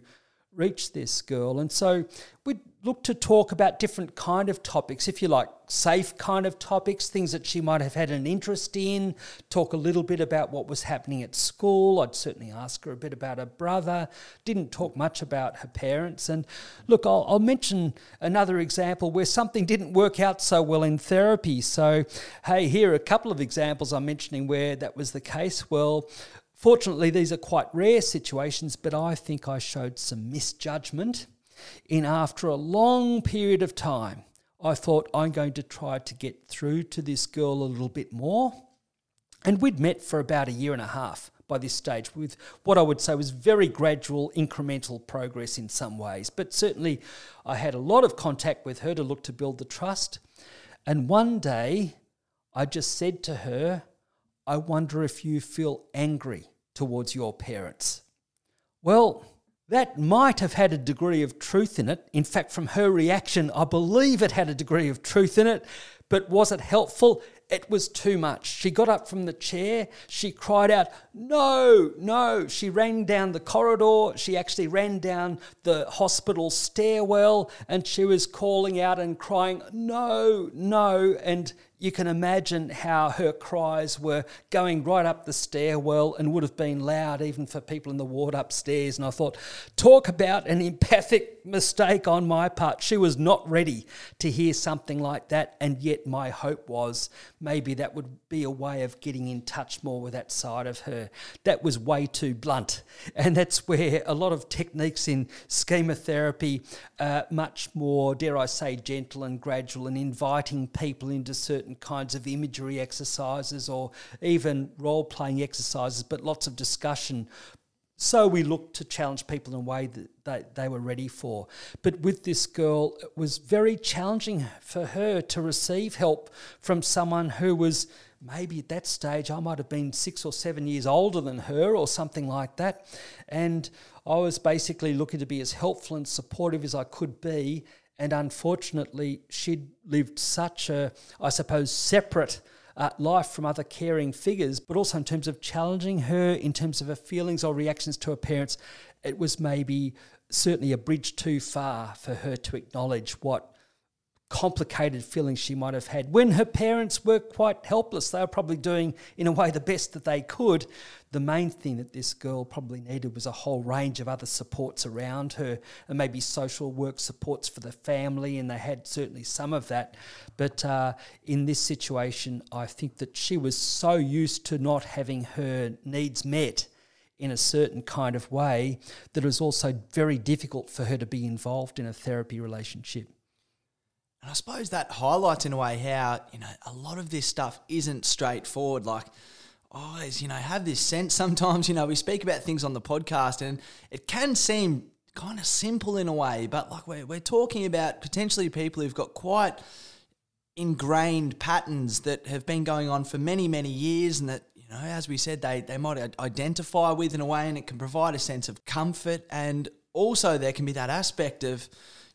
reach this girl. And so we'd look to talk about different kind of topics, if you like, safe kind of topics, things that she might have had an interest in, talk a little bit about what was happening at school. I'd certainly ask her a bit about her brother, didn't talk much about her parents. And look, I'll, I'll mention another example where something didn't work out so well in therapy. So, hey, here are a couple of examples I'm mentioning where that was the case. Well, Fortunately, these are quite rare situations, but I think I showed some misjudgment in after a long period of time. I thought I'm going to try to get through to this girl a little bit more. And we'd met for about a year and a half by this stage with what I would say was very gradual, incremental progress in some ways. But certainly, I had a lot of contact with her to look to build the trust. And one day, I just said to her, I wonder if you feel angry towards your parents. Well, that might have had a degree of truth in it. In fact, from her reaction, I believe it had a degree of truth in it. But was it helpful? It was too much. She got up from the chair. She cried out, No, no. She ran down the corridor. She actually ran down the hospital stairwell and she was calling out and crying, No, no. And you can imagine how her cries were going right up the stairwell and would have been loud even for people in the ward upstairs. And I thought, talk about an empathic mistake on my part. She was not ready to hear something like that. And yet, my hope was maybe that would be a way of getting in touch more with that side of her. That was way too blunt. And that's where a lot of techniques in schema therapy are much more, dare I say, gentle and gradual and inviting people into certain certain kinds of imagery exercises or even role playing exercises, but lots of discussion. So we looked to challenge people in a way that they, they were ready for. But with this girl, it was very challenging for her to receive help from someone who was maybe at that stage I might have been six or seven years older than her or something like that. And I was basically looking to be as helpful and supportive as I could be. And unfortunately, she'd lived such a, I suppose, separate uh, life from other caring figures, but also in terms of challenging her, in terms of her feelings or reactions to her parents, it was maybe certainly a bridge too far for her to acknowledge what complicated feelings she might have had when her parents were quite helpless. They were probably doing, in a way, the best that they could. The main thing that this girl probably needed was a whole range of other supports around her, and maybe social work supports for the family, and they had certainly some of that. But uh, in this situation, I think that she was so used to not having her needs met in a certain kind of way that it was also very difficult for her to be involved in a therapy relationship.
And I suppose that highlights in a way how, you know, a lot of this stuff isn't straightforward. Like, always, you know, have this sense sometimes, you know, we speak about things on the podcast and it can seem kind of simple in a way, but like we're, we're talking about potentially people who've got quite ingrained patterns that have been going on for many, many years and that, you know, as we said, they, they might identify with in a way and it can provide a sense of comfort. And also there can be that aspect of,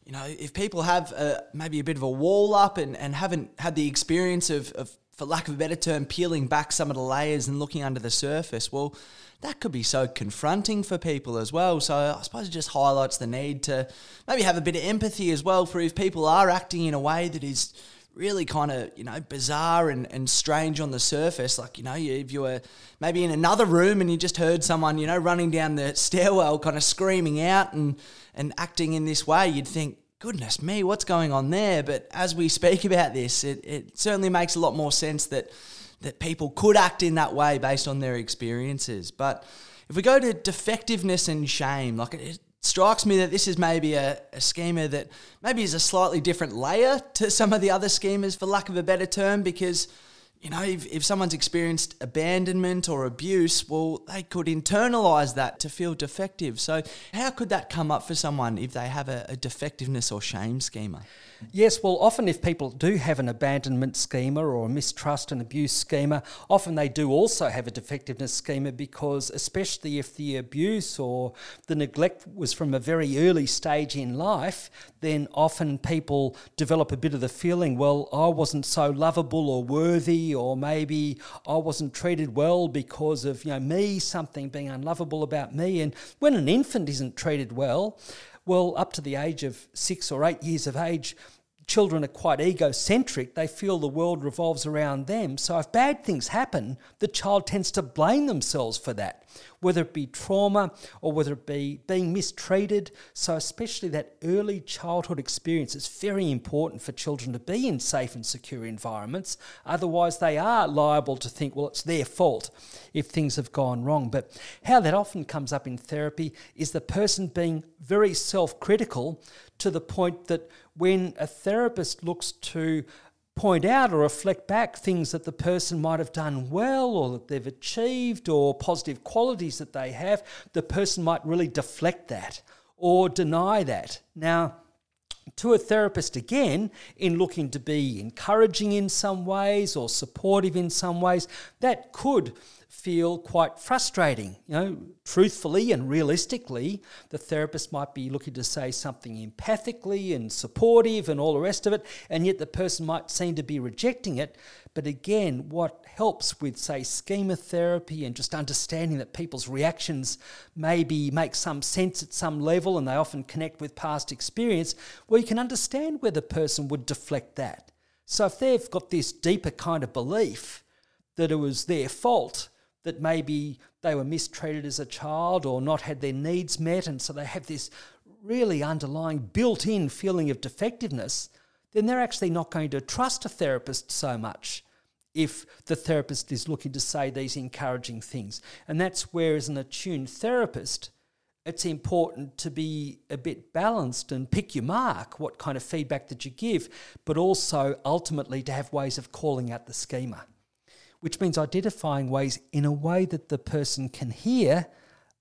you know, if people have a, maybe a bit of a wall up and, and haven't had the experience of, of, for lack of a better term, peeling back some of the layers and looking under the surface, well, that could be so confronting for people as well. So I suppose it just highlights the need to maybe have a bit of empathy as well for if people are acting in a way that is really kind of you know bizarre and, and strange on the surface. Like you know if you were maybe in another room and you just heard someone you know running down the stairwell kind of screaming out and and acting in this way you'd think goodness me what's going on there? But as we speak about this it, it certainly makes a lot more sense that that people could act in that way based on their experiences. But if we go to defectiveness and shame like it, strikes me that this is maybe a, a schema that maybe is a slightly different layer to some of the other schemas, for lack of a better term, because you know, if, if someone's experienced abandonment or abuse, well, they could internalize that to feel defective. So, how could that come up for someone if they have a, a defectiveness or shame schema?
Yes, well, often if people do have an abandonment schema or a mistrust and abuse schema, often they do also have a defectiveness schema because, especially if the abuse or the neglect was from a very early stage in life, then often people develop a bit of the feeling, well, I wasn't so lovable or worthy or maybe I wasn't treated well because of you know me, something being unlovable about me. And when an infant isn't treated well, well, up to the age of six or eight years of age, children are quite egocentric. They feel the world revolves around them. So if bad things happen, the child tends to blame themselves for that, whether it be trauma or whether it be being mistreated. So, especially that early childhood experience is very important for children to be in safe and secure environments. Otherwise, they are liable to think, well, it's their fault if things have gone wrong. But how that often comes up in therapy is the person being very self critical to the point that when a therapist looks to point out or reflect back things that the person might have done well or that they've achieved or positive qualities that they have, the person might really deflect that or deny that. Now, to a therapist again, in looking to be encouraging in some ways or supportive in some ways, that could feel quite frustrating. You know, truthfully and realistically, the therapist might be looking to say something empathically and supportive and all the rest of it, and yet the person might seem to be rejecting it. But again, what helps with, say, schema therapy and just understanding that people's reactions maybe make some sense at some level and they often connect with past experience, well, you can understand where the person would deflect that. So if they've got this deeper kind of belief that it was their fault, that maybe they were mistreated as a child or not had their needs met, and so they have this really underlying built in feeling of defectiveness, then they're actually not going to trust a therapist so much if the therapist is looking to say these encouraging things. And that's where, as an attuned therapist, it's important to be a bit balanced and pick your mark, what kind of feedback that you give, but also ultimately to have ways of calling out the schema which means identifying ways in a way that the person can hear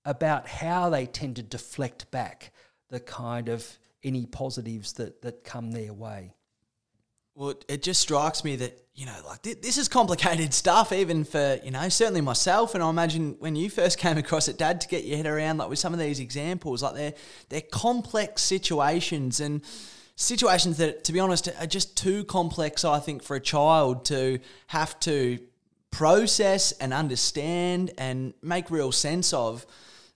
about how they tend to deflect back the kind of any positives that, that come their way.
Well, it just strikes me that, you know, like this is complicated stuff, even for, you know, certainly myself. And I imagine when you first came across it, Dad, to get your head around, like with some of these examples, like they're, they're complex situations and situations that, to be honest, are just too complex, I think, for a child to have to process and understand and make real sense of.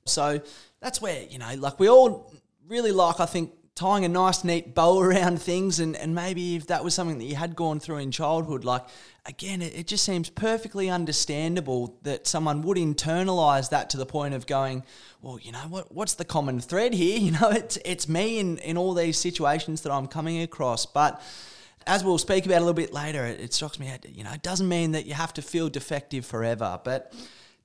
So that's where, you know, like we all really like, I think, tying a nice, neat bow around things. And, and maybe if that was something that you had gone through in childhood, like, again, it, it just seems perfectly understandable that someone would internalize that to the point of going, well, you know, what, what's the common thread here? You know, it's, it's me in, in all these situations that I'm coming across. But, as we'll speak about a little bit later, it, it strikes me, you know, it doesn't mean that you have to feel defective forever. But,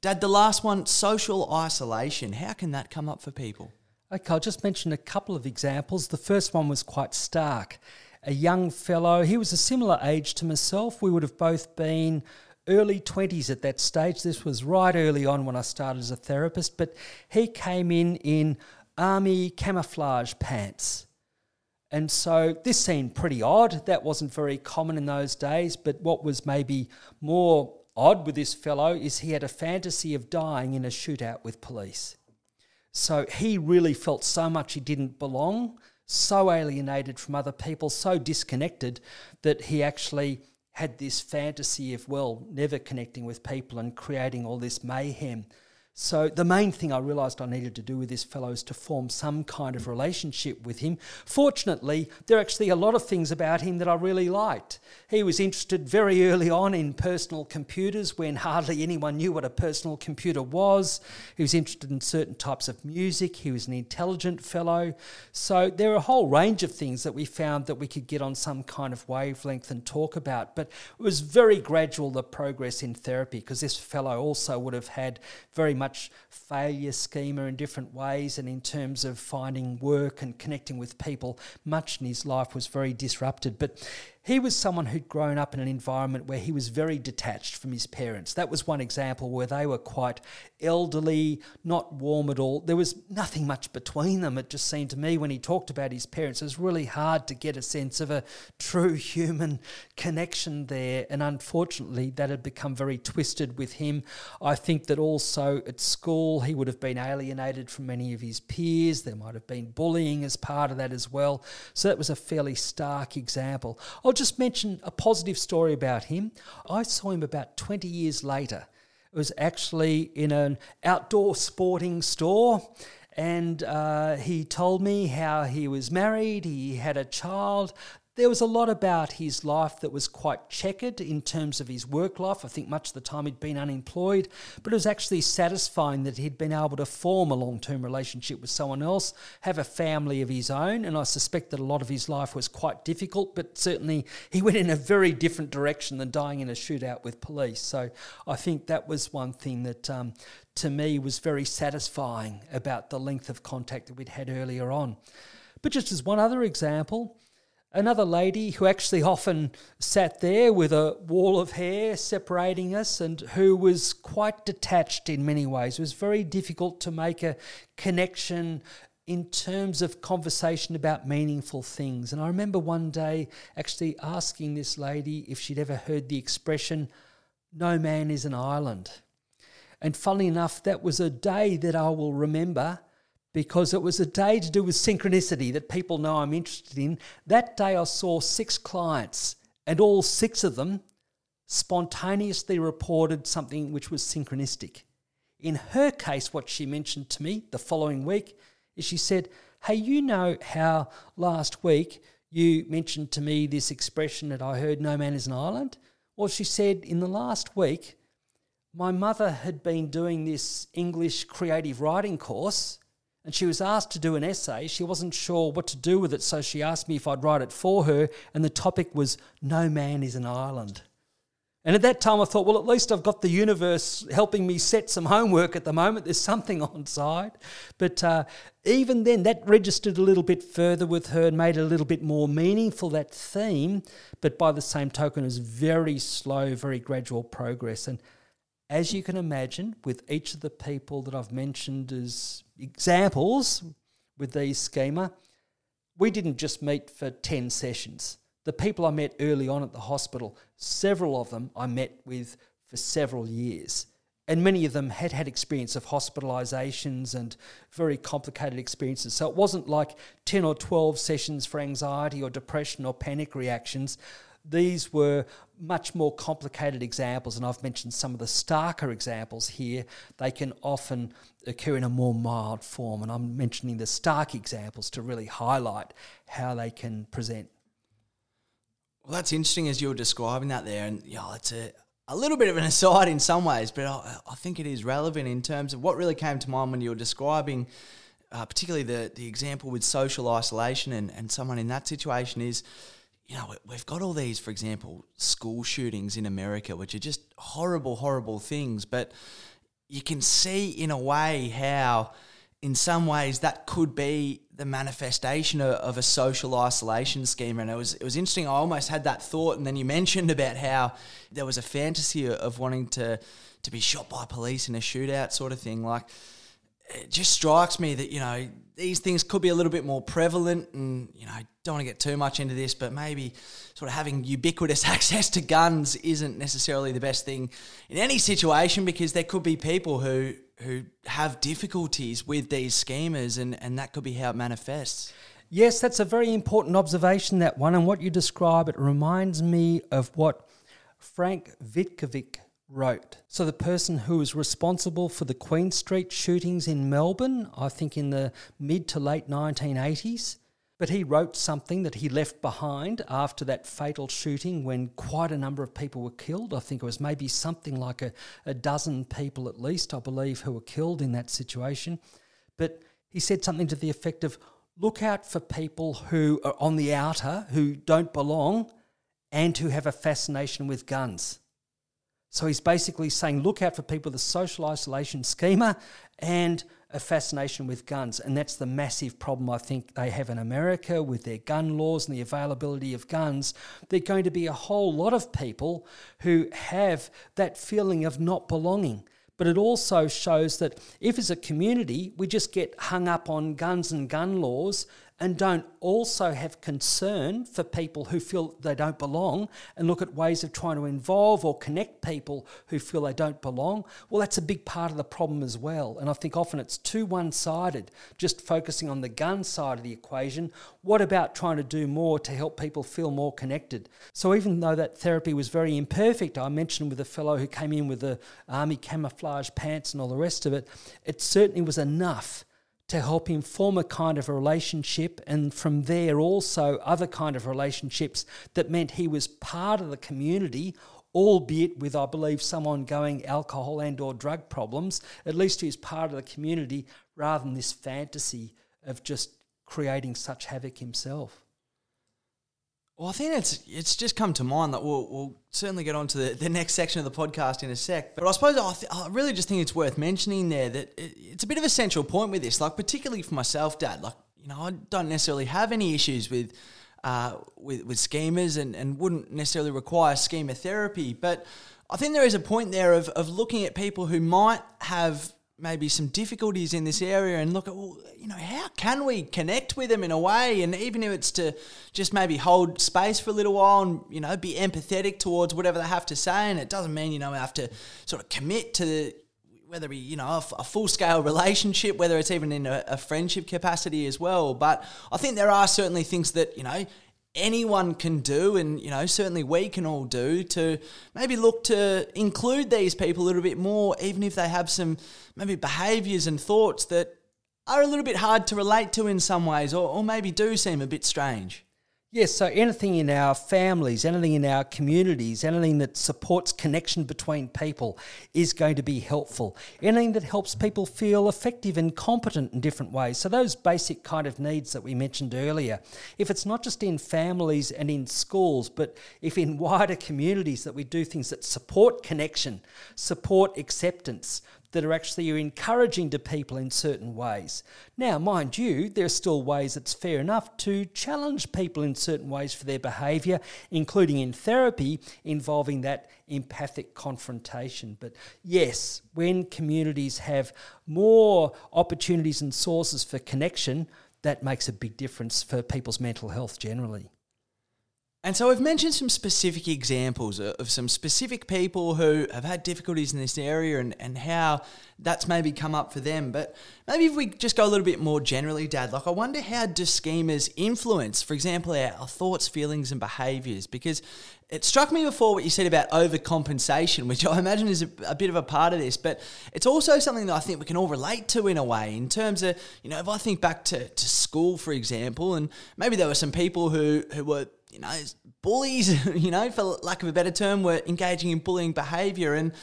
Dad, the last one, social isolation. How can that come up for people?
Okay, I'll just mention a couple of examples. The first one was quite stark. A young fellow, he was a similar age to myself. We would have both been early 20s at that stage. This was right early on when I started as a therapist, but he came in in army camouflage pants. And so this seemed pretty odd. That wasn't very common in those days. But what was maybe more odd with this fellow is he had a fantasy of dying in a shootout with police. So he really felt so much he didn't belong, so alienated from other people, so disconnected that he actually had this fantasy of, well, never connecting with people and creating all this mayhem. So, the main thing I realised I needed to do with this fellow is to form some kind of relationship with him. Fortunately, there are actually a lot of things about him that I really liked. He was interested very early on in personal computers when hardly anyone knew what a personal computer was. He was interested in certain types of music. He was an intelligent fellow. So, there are a whole range of things that we found that we could get on some kind of wavelength and talk about. But it was very gradual, the progress in therapy, because this fellow also would have had very much much failure schema in different ways, and in terms of finding work and connecting with people, much in his life was very disrupted. But he was someone who'd grown up in an environment where he was very detached from his parents. That was one example where they were quite elderly, not warm at all. There was nothing much between them. It just seemed to me when he talked about his parents, it was really hard to get a sense of a true human connection there. And unfortunately, that had become very twisted with him. I think that also at school, he would have been alienated from many of his peers. There might have been bullying as part of that as well. So that was a fairly stark example. I'll just mention a positive story about him. I saw him about 20 years later. It was actually in an outdoor sporting store. And uh, he told me how he was married, he had a child, there was a lot about his life that was quite checkered in terms of his work life. I think much of the time he'd been unemployed, but it was actually satisfying that he'd been able to form a long term relationship with someone else, have a family of his own. And I suspect that a lot of his life was quite difficult, but certainly he went in a very different direction than dying in a shootout with police. So I think that was one thing that. Um, to me, was very satisfying about the length of contact that we'd had earlier on. But just as one other example, another lady who actually often sat there with a wall of hair separating us and who was quite detached in many ways. It was very difficult to make a connection in terms of conversation about meaningful things. And I remember one day actually asking this lady if she'd ever heard the expression, no man is an island. And funnily enough, that was a day that I will remember because it was a day to do with synchronicity that people know I'm interested in. That day I saw six clients, and all six of them spontaneously reported something which was synchronistic. In her case, what she mentioned to me the following week is she said, Hey, you know how last week you mentioned to me this expression that I heard, no man is an island? Well, she said, in the last week, my mother had been doing this English creative writing course and she was asked to do an essay. She wasn't sure what to do with it, so she asked me if I'd write it for her, and the topic was No Man is an Island. And at that time, I thought, well, at least I've got the universe helping me set some homework at the moment. There's something on side. But uh, even then, that registered a little bit further with her and made it a little bit more meaningful, that theme. But by the same token, it was very slow, very gradual progress. And as you can imagine, with each of the people that I've mentioned as examples with these schema, we didn't just meet for 10 sessions. The people I met early on at the hospital, several of them I met with for several years. And many of them had had experience of hospitalizations and very complicated experiences. So it wasn't like 10 or 12 sessions for anxiety or depression or panic reactions these were much more complicated examples, and I've mentioned some of the starker examples here. They can often occur in a more mild form, and I'm mentioning the stark examples to really highlight how they can present.
Well, that's interesting as you were describing that there, and yeah, it's a, a little bit of an aside in some ways, but I, I think it is relevant in terms of what really came to mind when you were describing. Uh, particularly the, the example with social isolation and, and someone in that situation is you know, we've got all these, for example, school shootings in America, which are just horrible, horrible things. But you can see in a way how, in some ways, that could be the manifestation of, of, a social isolation schema. And it was it was interesting. I almost had that thought, and then you mentioned about how there was a fantasy of wanting to to be shot by police in a shootout, sort of thing. Like it just strikes me that you know these things could be a little bit more prevalent and you know don't want to get too much into this but maybe sort of having ubiquitous access to guns isn't necessarily the best thing in any situation because there could be people who who have difficulties with these schemas and and that could be how it manifests
yes that's a very important observation that one and what you describe it reminds me of what frank Vitkovic wrote. So, the person who was responsible for the Queen Street shootings in Melbourne, I think in the mid to late 1980s, but he wrote something that he left behind after that fatal shooting when quite a number of people were killed. I think it was maybe something like a, a dozen people at least, I believe, who were killed in that situation. But he said something to the effect of look out for people who are on the outer, who don't belong, and who have a fascination with guns. So he's basically saying, look out for people with a social isolation schema and a fascination with guns. And that's the massive problem I think they have in America with their gun laws and the availability of guns. There are going to be a whole lot of people who have that feeling of not belonging. But it also shows that if as a community we just get hung up on guns and gun laws and don't also have concern for people who feel they don't belong and look at ways of trying to involve or connect people who feel they don't belong, well, that's a big part of the problem as well. And I think often it's too one sided, just focusing on the gun side of the equation. What about trying to do more to help people feel more connected? So even though that therapy was very imperfect, I mentioned with a fellow who came in with the army camouflage pants and all the rest of it, it certainly was enough to help him form a kind of relationship and from there also other kind of relationships that meant he was part of the community albeit with i believe some ongoing alcohol and or drug problems. At least he was part of the community rather than this fantasy of just creating such havoc himself
well, I think it's it's just come to mind that we'll, we'll certainly get on to the, the next section of the podcast in a sec. But I suppose I, th- I really just think it's worth mentioning there that it, it's a bit of a central point with this, like particularly for myself, Dad. Like you know, I don't necessarily have any issues with uh, with, with schemas and, and wouldn't necessarily require schema therapy, but I think there is a point there of, of looking at people who might have maybe some difficulties in this area and look at well you know how can we connect with them in a way? And even if it's to just maybe hold space for a little while and you know be empathetic towards whatever they have to say. And it doesn't mean you know we have to sort of commit to whether be you know a, a full scale relationship whether it's even in a, a friendship capacity as well. But i think there are certainly things that you know anyone can do, and you know, certainly we can all do to maybe look to include these people a little bit more, even if they have some maybe behaviors and thoughts that are a little bit hard to relate to in some ways, or, or maybe do seem a bit strange.
Yes, so anything in our families, anything in our communities, anything that supports connection between people is going to be helpful. Anything that helps people feel effective and competent in different ways. So, those basic kind of needs that we mentioned earlier, if it's not just in families and in schools, but if in wider communities that we do things that support connection, support acceptance, that are actually encouraging to people in certain ways. Now, mind you, there are still ways it's fair enough to challenge people in certain ways for their behaviour, including in therapy involving that empathic confrontation. But yes, when communities have more opportunities and sources for connection, that makes a big difference for people's mental health generally.
And so we've mentioned some specific examples of some specific people who have had difficulties in this area and, and how that's maybe come up for them. But maybe if we just go a little bit more generally, Dad, like I wonder how do schemas influence, for example, our, our thoughts, feelings, and behaviours? Because it struck me before what you said about overcompensation, which I imagine is a, a, bit of a part of this, but it's also something that I think we can all relate to in a way, in terms of, you know, if I think back to, to school, for example, and maybe there were some people who, who were you know, bullies, you know, for lack of a better term, were engaging in bullying behavior. And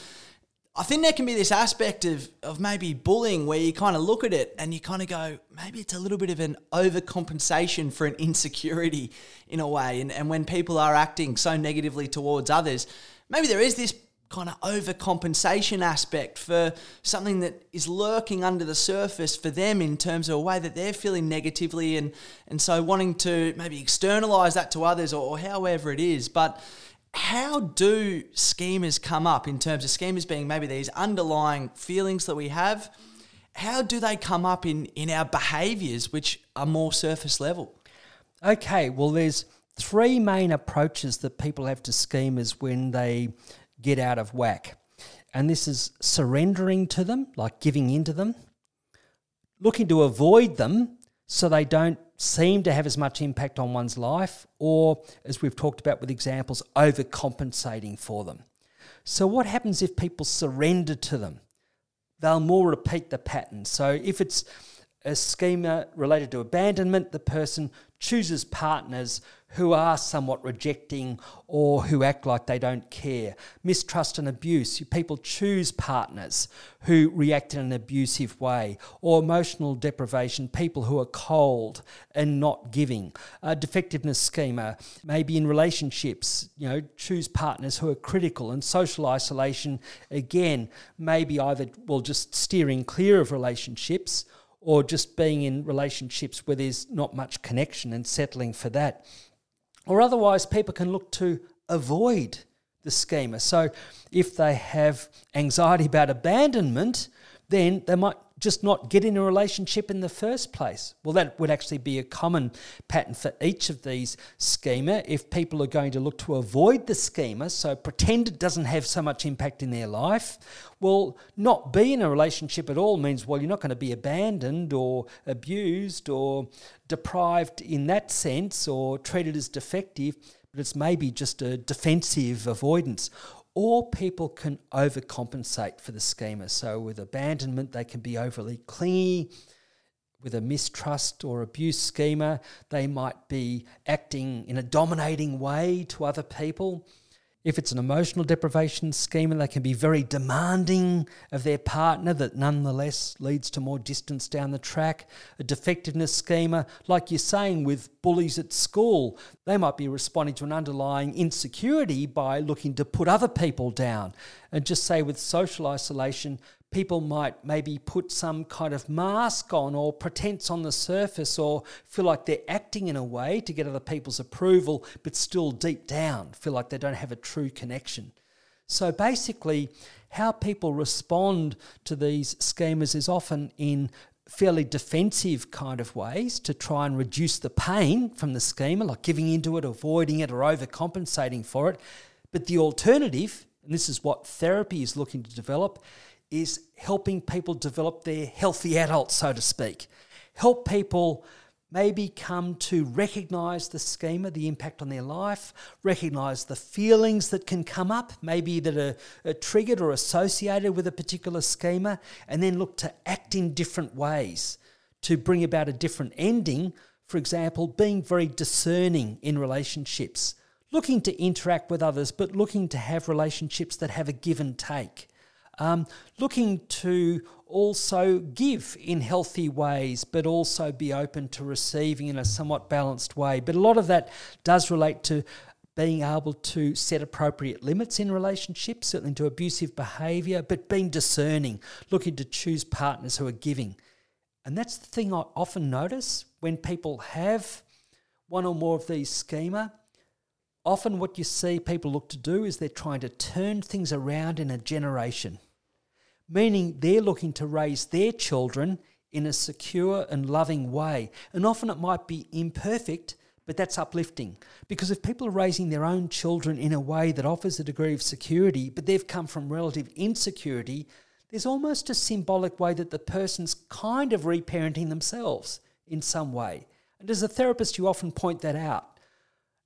I think there can be this aspect of, of maybe bullying where you kind of look at it and you kind of go, maybe it's a little bit of an overcompensation for an insecurity in a way. And, and when people are acting so negatively towards others, maybe there is this kind of overcompensation aspect for something that is lurking under the surface for them in terms of a way that they're feeling negatively and and so wanting to maybe externalize that to others or, or however it is. But how do schemas come up in terms of schemas being maybe these underlying feelings that we have? How do they come up in in our behaviors which are more surface level?
Okay well there's three main approaches that people have to schemas when they get out of whack. And this is surrendering to them, like giving into them, looking to avoid them so they don't seem to have as much impact on one's life, or as we've talked about with examples, overcompensating for them. So, what happens if people surrender to them? They'll more repeat the pattern. So, if it's a schema related to abandonment, the person chooses partners who are somewhat rejecting or who act like they don't care. Mistrust and abuse, people choose partners who react in an abusive way. Or emotional deprivation, people who are cold and not giving. A defectiveness schema, uh, maybe in relationships, you know, choose partners who are critical. And social isolation, again, maybe either, well, just steering clear of relationships or just being in relationships where there's not much connection and settling for that. Or otherwise, people can look to avoid the schema. So if they have anxiety about abandonment, then they might just not get in a relationship in the first place. Well, that would actually be a common pattern for each of these schema. If people are going to look to avoid the schema, so pretend it doesn't have so much impact in their life, well, not be in a relationship at all means, well, you're not going to be abandoned or abused or deprived in that sense or treated as defective, but it's maybe just a defensive avoidance or people can overcompensate for the schema. So, with abandonment, they can be overly clingy. With a mistrust or abuse schema, they might be acting in a dominating way to other people. If it's an emotional deprivation schema, they can be very demanding of their partner that nonetheless leads to more distance down the track. A defectiveness schema, like you're saying with bullies at school, they might be responding to an underlying insecurity by looking to put other people down. And just say with social isolation, people might maybe put some kind of mask on or pretense on the surface or feel like they're acting in a way to get other people's approval, but still deep down feel like they don't have a true connection. So basically, how people respond to these schemas is often in fairly defensive kind of ways to try and reduce the pain from the schema, like giving into it, avoiding it, or overcompensating for it. But the alternative, and this is what therapy is looking to develop, is helping people develop their healthy adult, so to speak. Help people maybe come to recognize the schema, the impact on their life, recognize the feelings that can come up, maybe that are, are, triggered or associated with a particular schema, and then look to act in different ways to bring about a different ending. For example, being very discerning in relationships, looking to interact with others, but looking to have relationships that have a give and take. Um, looking to also give in healthy ways, but also be open to receiving in a somewhat balanced way. But a lot of that does relate to being able to set appropriate limits in relationships, certainly to abusive behaviour, but being discerning, looking to choose partners who are giving. And that's the thing I often notice when people have one or more of these schema. Often, what you see people look to do is they're trying to turn things around in a generation meaning they're looking to raise their children in a secure and loving way. And often it might be imperfect, but that's uplifting. Because if people are raising their own children in a way that offers a degree of security, but they've come from relative insecurity, there's almost a symbolic way that the person's kind of reparenting themselves in some way. And as a therapist, you often point that out.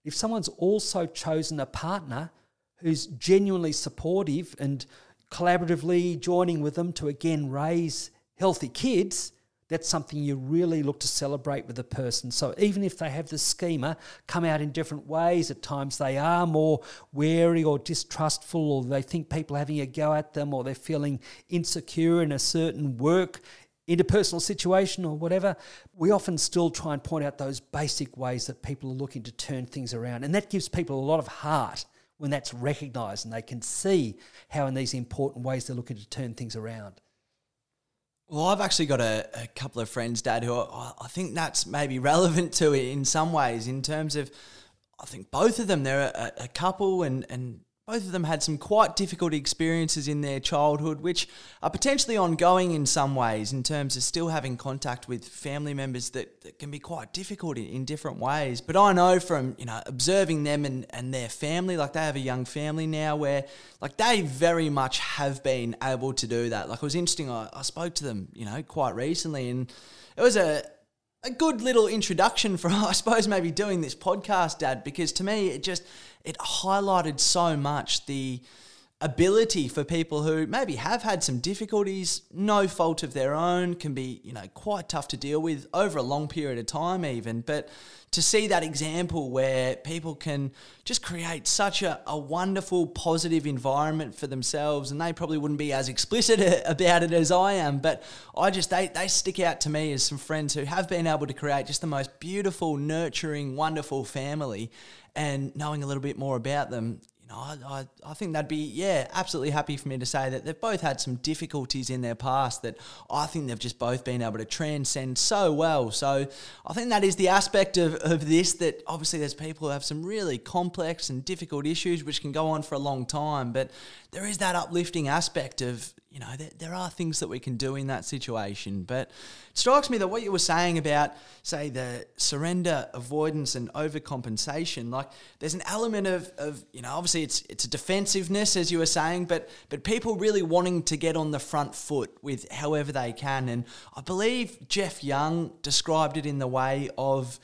If someone's also chosen a partner who's genuinely supportive and collaboratively joining with them to again raise healthy kids, that's something you really look to celebrate with a person. So even if they have the schema come out in different ways, at times they are more wary or distrustful, or they think people are having a go at them, or they're feeling insecure in a certain work interpersonal situation or whatever, we often still try and point out those basic ways that people are looking to turn things around. And that gives people a lot of heart when that's recognised and they can see how, in these important ways, they're looking to turn things around.
Well, I've actually got a, a couple of friends, Dad, who I, I think that's maybe relevant to it in some ways in terms of I think both of them, they're a, a, couple and, and both of them had some quite difficult experiences in their childhood, which are potentially ongoing in some ways in terms of still having contact with family members that, that can be quite difficult in, in different ways. But I know from, you know, observing them and, and their family, like they have a young family now where like they very much have been able to do that. Like it was interesting, I, I spoke to them, you know, quite recently and it was a a good little introduction for I suppose maybe doing this podcast, Dad, because to me it just it highlighted so much the ability for people who maybe have had some difficulties, no fault of their own, can be, you know, quite tough to deal with over a long period of time even. But to see that example where people can just create such a, a wonderful, positive environment for themselves, and they probably wouldn't be as explicit about it as I am, but I just, they, they stick out to me as some friends who have been able to create just the most beautiful, nurturing, wonderful family. And knowing a little bit more about them, you know, I, I, I, think that'd be, yeah, absolutely happy for me to say that they've both had some difficulties in their past that I think they've just both been able to transcend so well. So I think that is the aspect of, of this that obviously there's people who have some really complex and difficult issues which can go on for a long time, but there is that uplifting aspect of, you know, there, there are things that we can do in that situation. But it strikes me that what you were saying about, say, the surrender, avoidance, and overcompensation, like there's an element of, of you know, obviously it's it's a defensiveness, as you were saying, but but people really wanting to get on the front foot with however they can. And I believe Jeff Young described it in the way of,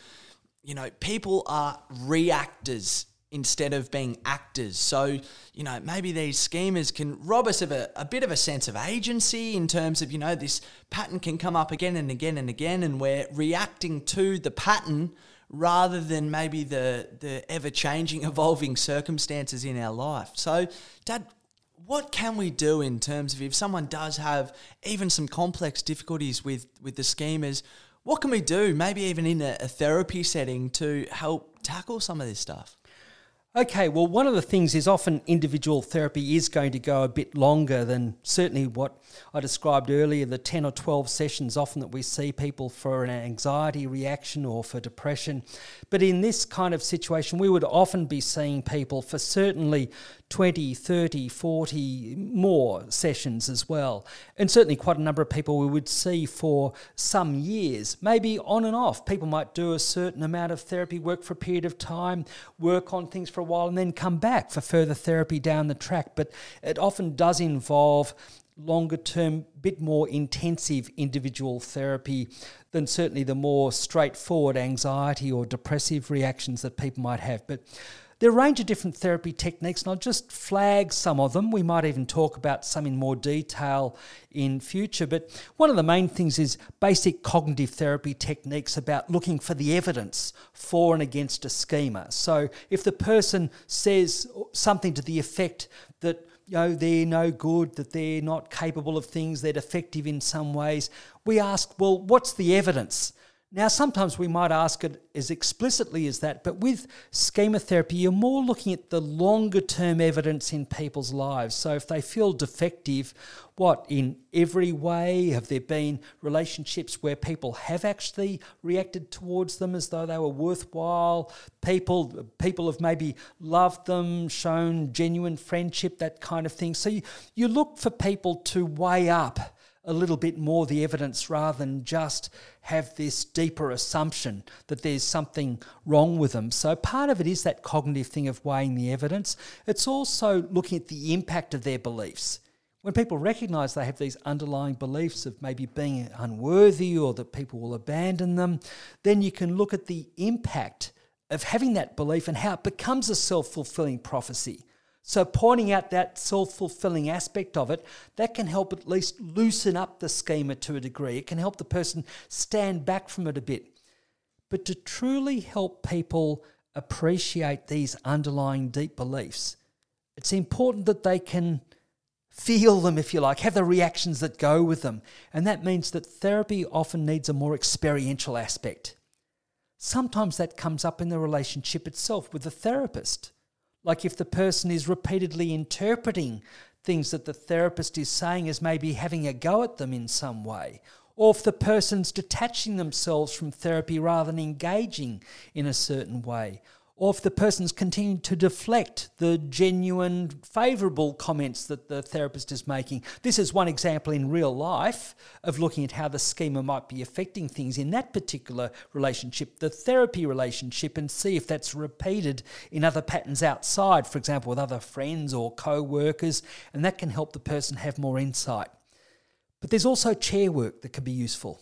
you know, people are reactors instead of being actors. So, you know, maybe these schemas can rob us of a, a bit of a sense of agency in terms of, you know, this pattern can come up again and again and again, and we're reacting to the pattern rather than maybe the, the ever changing, evolving circumstances in our life. So, Dad, what can we do in terms of if someone does have even some complex difficulties with, with the schemas? What can we do, maybe even in a, a therapy setting, to help tackle some of this stuff?
Okay, well, one of the things is often individual therapy is going to go a bit longer than certainly what I described earlier the 10 or 12 sessions often that we see people for an anxiety reaction or for depression. But in this kind of situation, we would often be seeing people for certainly 20, 30, 40 more sessions as well. And certainly quite a number of people we would see for some years, maybe on and off. People might do a certain amount of therapy, work for a period of time, work on things for a while, and then come back for further therapy down the track. But it often does involve longer term, bit more intensive individual therapy than certainly the more straightforward anxiety or depressive reactions that people might have. But there are a range of different therapy techniques, and I'll just flag some of them. We might even talk about some in more detail in future. But one of the main things is basic cognitive therapy techniques about looking for the evidence for and against a schema. So if the person says something to the effect that you know, they're no good, that they're not capable of things, they're defective in some ways. We ask, well, what's the evidence? Now, sometimes we might ask it as explicitly as that, but with schema therapy, you're more looking at the longer term evidence in people's lives. So, if they feel defective, what in every way have there been relationships where people have actually reacted towards them as though they were worthwhile? People, people have maybe loved them, shown genuine friendship, that kind of thing. So, you, you look for people to weigh up a little bit more the evidence rather than just have this deeper assumption that there's something wrong with them. So, part of it is that cognitive thing of weighing the evidence. It's also looking at the impact of their beliefs. When people recognize they have these underlying beliefs of maybe being unworthy or that people will abandon them, then you can look at the impact of having that belief and how it becomes a self fulfilling prophecy. So, pointing out that self fulfilling aspect of it, that can help at least loosen up the schema to a degree. It can help the person stand back from it a bit. But to truly help people appreciate these underlying deep beliefs, it's important that they can feel them, if you like, have the reactions that go with them. And that means that therapy often needs a more experiential aspect. Sometimes that comes up in the relationship itself with the therapist. Like if the person is repeatedly interpreting things that the therapist is saying as maybe having a go at them in some way, or if the person's detaching themselves from therapy rather than engaging in a certain way, or if the person's continuing to deflect the genuine favourable comments that the therapist is making. This is one example in real life of looking at how the schema might be affecting things in that particular relationship, the therapy relationship, and see if that's repeated in other patterns outside, for example, with other friends or co workers, and that can help the person have more insight. But there's also chair work that can be useful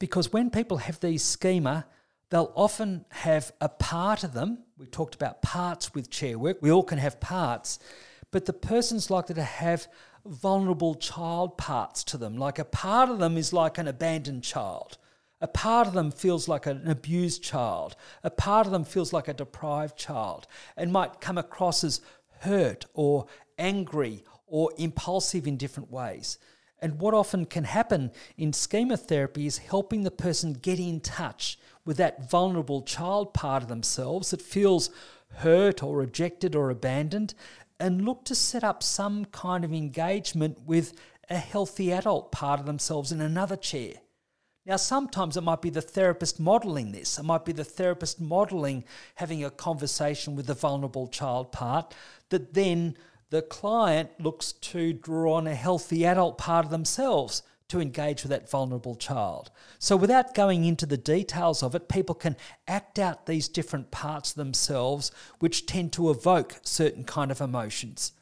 because when people have these schema, they'll often have a part of them. We talked about parts with chair work. We all can have parts, but the person's likely to have vulnerable child parts to them. Like a part of them is like an abandoned child. A part of them feels like an abused child. A part of them feels like a deprived child and might come across as hurt or angry or impulsive in different ways. And what often can happen in schema therapy is helping the person get in touch with that vulnerable child part of themselves that feels hurt or rejected or abandoned and look to set up some kind of engagement with a healthy adult part of themselves in another chair. Now, sometimes it might be the therapist modeling this. It might be the therapist modeling having a conversation with the vulnerable child part that then the client looks to draw on a healthy adult part of themselves to engage with that vulnerable child. So, without going into the details of it, people can act out these different parts of themselves which tend to evoke certain kind of emotions.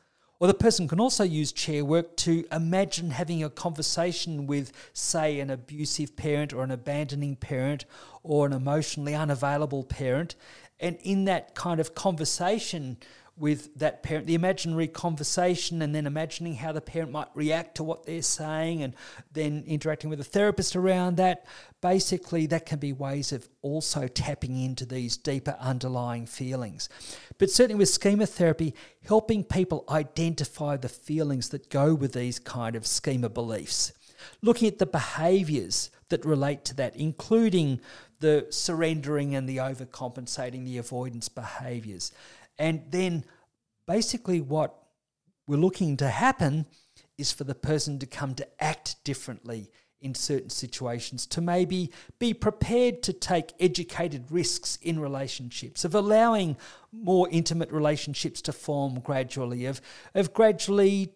Or the person can also use chair work to imagine having a conversation with, say, an abusive parent or an abandoning parent or an emotionally unavailable parent. And in that kind of conversation, with that parent, the imaginary conversation, and then imagining how the parent might react to what they're saying, and then interacting with a therapist around that. Basically, that can be ways of also tapping into these deeper underlying feelings. But certainly with schema therapy, helping people identify the feelings that go with these kind of schema beliefs. Looking at the behaviors that relate to that, including the surrendering and the overcompensating, the avoidance behaviors and then basically, what we're looking to happen is for the person to come to act differently in certain situations, to maybe be prepared to take educated risks in relationships, of allowing more intimate relationships to form gradually, of, of gradually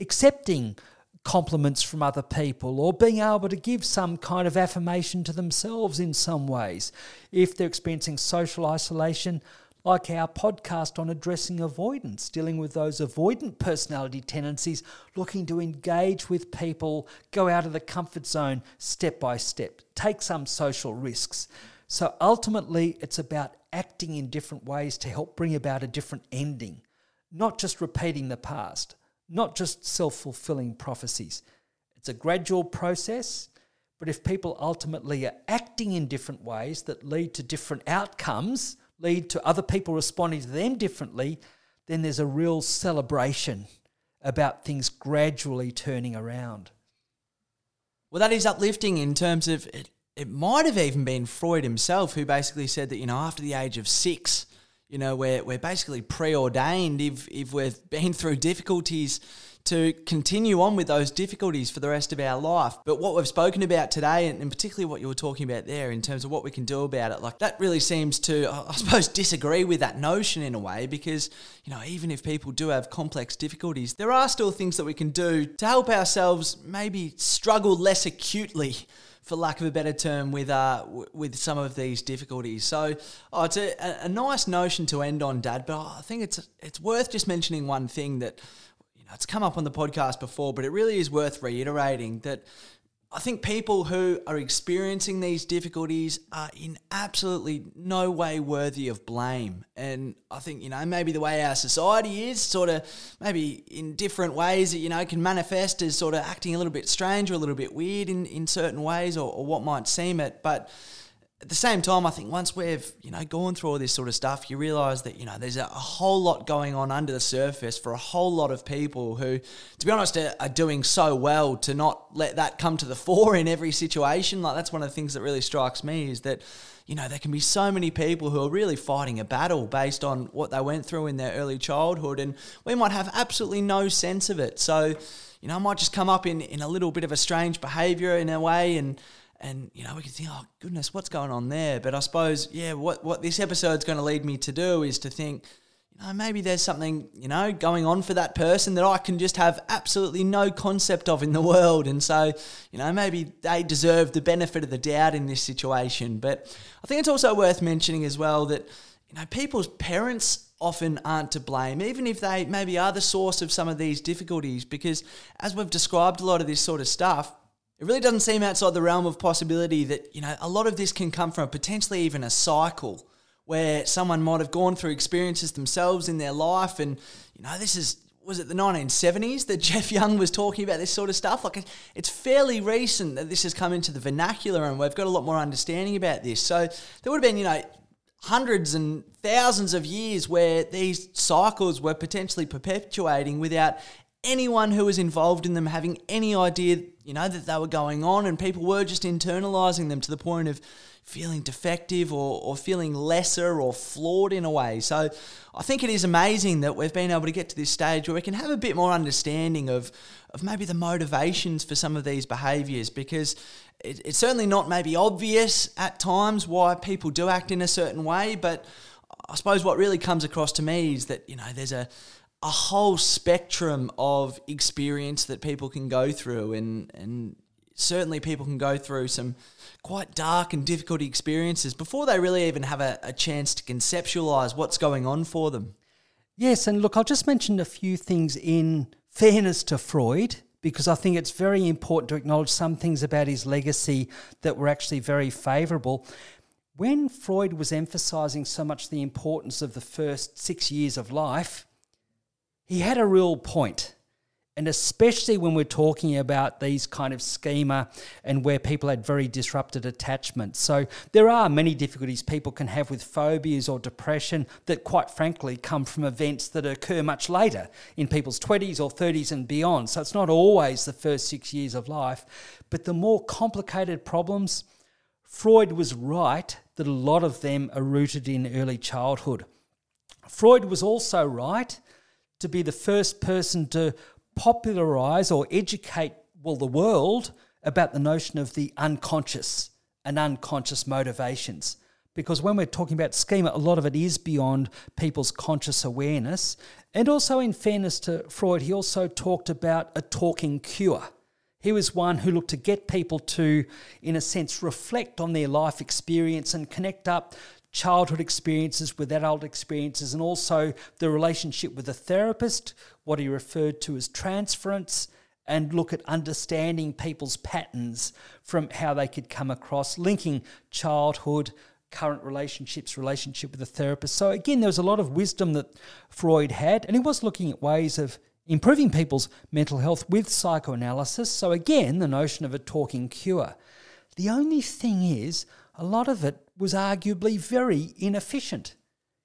accepting compliments from other people or being able to give some kind of affirmation to themselves in some ways. If they're experiencing social isolation, like our podcast on addressing avoidance, dealing with those avoidant personality tendencies, looking to engage with people, go out of the comfort zone step by step, take some social risks. So ultimately, it's about acting in different ways to help bring about a different ending, not just repeating the past, not just self fulfilling prophecies. It's a gradual process. But if people ultimately are acting in different ways that lead to different outcomes, lead to other people responding to them differently, then there's a real celebration about things gradually turning around.
Well, that is uplifting in terms of it. It might have even been Freud himself who basically said that you know after the age of six, you know we're we're basically preordained if if we've been through difficulties to continue on with those difficulties for the rest of our life. But what we've spoken about today, and particularly what you were talking about there in terms of what we can do about it, like that really seems to, I suppose, disagree with that notion in a way because, you know, even if people do have complex difficulties, there are still things that we can do to help ourselves maybe struggle less acutely for lack of a better term, with uh, with some of these difficulties. So, oh, it's a, a nice notion to end on, Dad. But I think it's it's worth just mentioning one thing that know, it's come up on the podcast before, but it really is worth reiterating that I think people who are experiencing these difficulties are in absolutely no way worthy of blame. And I think, you know, maybe the way our society is sort of maybe in different ways, you know, can manifest as sort of acting a little bit strange or a little bit weird in, in certain ways or, or what might seem it. But at the same time, I think once we've you know gone through all this sort of stuff, you realise that you know there's a, a, whole lot going on under the surface for a whole lot of people who, to be honest, are, are, doing so well to not let that come to the fore in every situation. Like that's one of the things that really strikes me is that you know there can be so many people who are really fighting a battle based on what they went through in their early childhood, and we might have absolutely no sense of it. So, you know, I might just come up in in a little bit of a strange behaviour in a way and and you know we can think oh goodness what's going on there? But i suppose yeah what what this episode's going to lead me to do is to think you know maybe there's something you know going on for that person that i can just have absolutely no concept of in the world. And so you know maybe they deserve the benefit of the doubt in this situation. But i think it's also worth mentioning as well that you know people's parents often aren't to blame, even if they maybe are the source of some of these difficulties. Because as we've described a lot of this sort of stuff, it really doesn't seem outside the realm of possibility that, you know, a lot of this can come from potentially even a cycle where someone might have gone through experiences themselves in their life. And, you know, this is, was it the 1970s that Jeff Young was talking about this sort of stuff? Like, it's fairly recent that this has come into the vernacular and we've got a lot more understanding about this. So there would have been, you know, hundreds and thousands of years where these cycles were potentially perpetuating without anyone who was involved in them having any idea, you know, that they were going on, and people were just internalizing them to the point of feeling defective or, or feeling lesser or flawed in a way. So I think it is amazing that we've been able to get to this stage where we can have a bit more understanding of, of maybe the motivations for some of these behaviors because it, it's certainly not maybe obvious at times why people do act in a certain way, but I suppose what really comes across to me is that, you know, there's a, a whole spectrum of experience that people can go through, and and certainly people can go through some quite dark and difficult experiences before they really even have a, a chance to conceptualize what's going on for them.
Yes, and look, I'll just mention a few things in fairness to Freud because I think it's very important to acknowledge some things about his legacy that were actually very favourable. When Freud was emphasising so much the importance of the first six years of life, he had a real point and especially when we're talking about these kind of schema and where people had very disrupted attachment. So there are many difficulties people can have with phobias or depression that quite frankly come from events that occur much later in people's 20s or 30s and beyond. So it's not always the first 6 years of life, but the more complicated problems Freud was right that a lot of them are rooted in early childhood. Freud was also right to be the first person to popularize or educate well the world about the notion of the unconscious and unconscious motivations. Because when we're talking about schema a lot of it is beyond people's conscious awareness. And also in fairness to freud he also talked about a talking cure. He was one who looked to get people to in a sense reflect on their life experience and connect up childhood experiences with adult experiences, and also the relationship with the therapist, what he referred to as transference, and look at understanding people's patterns from how they could come across, linking childhood, current relationships, relationship with the therapist. So, again, there was a lot of wisdom that Freud had, and he was looking at ways of improving people's mental health with psychoanalysis. So, again, the notion of a talking cure. The only thing is, a lot of it was arguably very inefficient.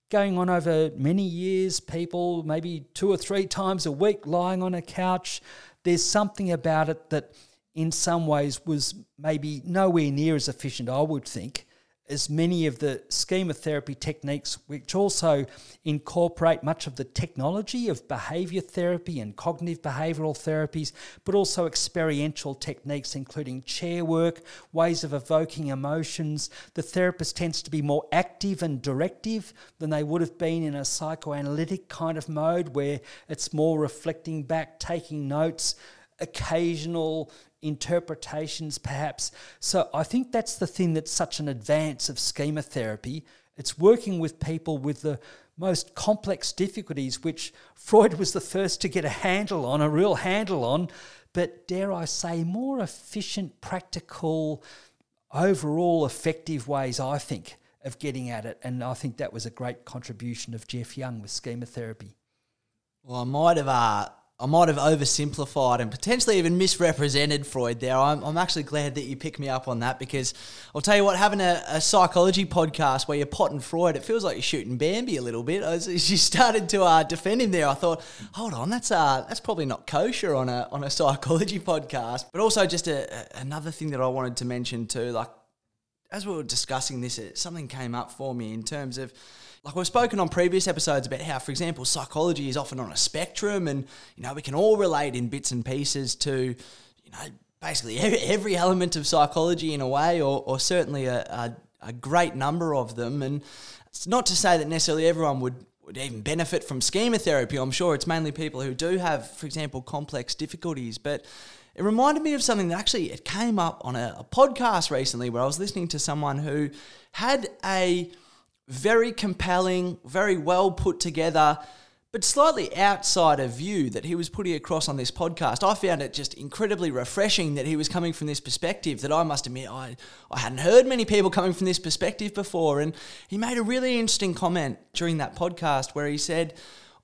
Going on over many years, people maybe two or three times a week lying on a couch. There's something about it that, in some ways, was maybe nowhere near as efficient, I would think, as many of the schema therapy techniques, which also incorporate much of the technology of behavior therapy and cognitive behavioral therapies, but also experiential techniques, including chair work, ways of evoking emotions. The therapist tends to be more active and directive than they would have been in a psychoanalytic kind of mode, where it's more reflecting back, taking notes occasional interpretations, perhaps. So I think that's the thing that's such an advance of schema therapy. It's working with people with the most complex difficulties, which Freud was the first to get a handle on, a real handle on, but dare I say, more efficient, practical, overall effective ways, I think, of getting at it. And I think that was a great contribution of Jeff Young with schema therapy.
Well, I might have uh, I might have oversimplified and potentially even misrepresented Freud there. I'm, I'm actually glad that you picked me up on that because I'll tell you what, having a, a psychology podcast where you're potting Freud, it feels like you're shooting Bambi a little bit. As you started to uh, defend him there, I thought, hold on, that's uh, that's probably not kosher on a on a psychology podcast. But also just a, a, another thing that I wanted to mention too, like as we were discussing this, it, something came up for me in terms of like we've spoken on previous episodes about how, for example, psychology is often on a spectrum, and you know we can all relate in bits and pieces to, you know, basically every element of psychology in a way, or, or certainly a, a, a great number of them. And it's not to say that necessarily everyone would would even benefit from schema therapy. I'm sure it's mainly people who do have, for example, complex difficulties. But it reminded me of something that actually it came up on a, a podcast recently where I was listening to someone who had a very compelling, very well put together, but slightly outsider view that he was putting across on this podcast. I found it just incredibly refreshing that he was coming from this perspective that I must admit I, I hadn't heard many people coming from this perspective before. And he made a really interesting comment during that podcast where he said,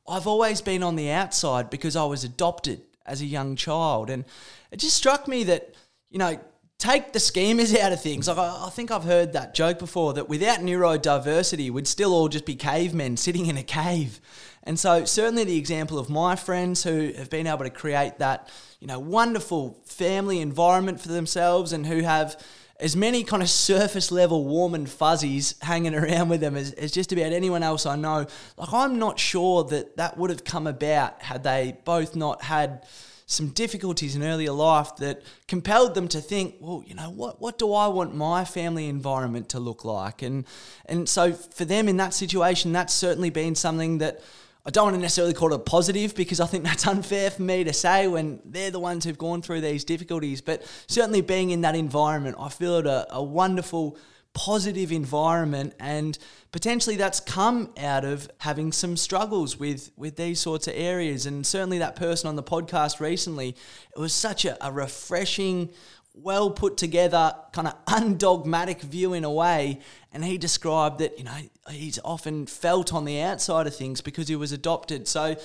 I've always been on the outside because I was adopted as a young child. And it just struck me that, you know, take the schemas out of things. Like I, I, think I've heard that joke before that without neurodiversity, we'd still all just be cavemen sitting in a cave. And so certainly the example of my friends who have been able to create that, you know, wonderful family environment for themselves and who have as many kind of surface level warm and fuzzies hanging around with them as, as just about anyone else I know. Like I'm not sure that that would have come about had they both not had some difficulties in earlier life that compelled them to think, well, you know, what what do I want my family environment to look like? And and so for them in that situation, that's certainly been something that I don't want to necessarily call it a positive because I think that's unfair for me to say when they're the ones who've gone through these difficulties. But certainly being in that environment, I feel it a, a wonderful, positive environment, and potentially that's come out of having some struggles with with these sorts of areas. And certainly that person on the podcast recently, it was such a, a refreshing well put together, kind of undogmatic view in a way. And he described that, you know, he's often felt on the outside of things because he was adopted. So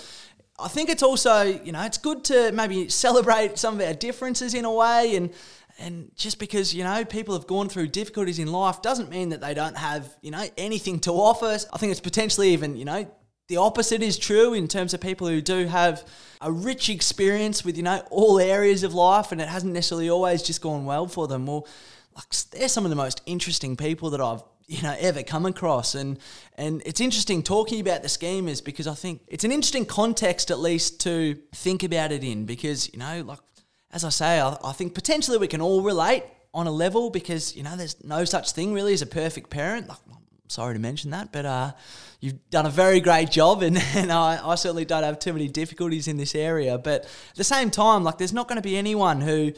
I think it's also, you know, it's good to maybe celebrate some of our differences in a way and and just because you know people have gone through difficulties in life doesn't mean that they don't have you know anything to offer. I think it's potentially even you know the opposite is true in terms of people who do have a rich experience with you know all areas of life and it hasn't necessarily always just gone well for them. Well like they're some of the most interesting people that I've you know ever come across. And and it's interesting talking about the schemas because I think it's an interesting context at least to think about it in because you know like as I say I, I think potentially we can all relate on a level because you know there's no such thing really as a perfect parent like sorry to mention that, but uh, you've done a very great job, and, and I, I, certainly don't have too many difficulties in this area. But at the same time, like there's not going to be anyone who,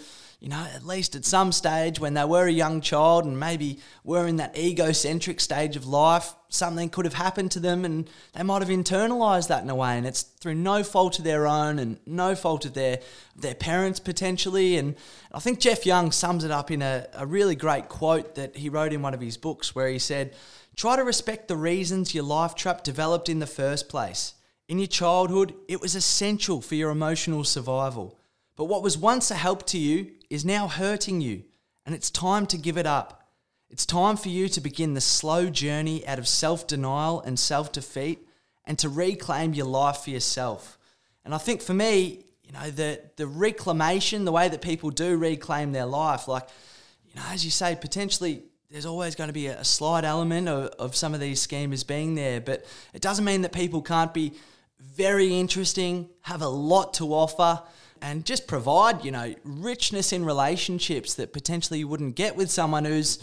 you know, at least at some stage when they were a young child and maybe were in that egocentric stage of life, something could have happened to them, and they might have internalized that in a way, and it's through no fault of their own and no fault of their their parents potentially. And I think Jeff Young sums it up in a, a really great quote that he wrote in one of his books, where he said Try to respect the reasons your life trap developed in the first place. In your childhood, it was essential for your emotional survival. But what was once a help to you is now hurting you, and it's time to give it up. It's time for you to begin the slow journey out of self denial and self defeat and to reclaim your life for yourself. And I think for me, you know, the, the reclamation, the way that people do reclaim their life, like, you know, as you say, potentially there's always going to be a, slight element of, of some of these schemas being there, but it doesn't mean that people can't be very interesting, have a lot to offer, and just provide, you know, richness in relationships that potentially you wouldn't get with someone who's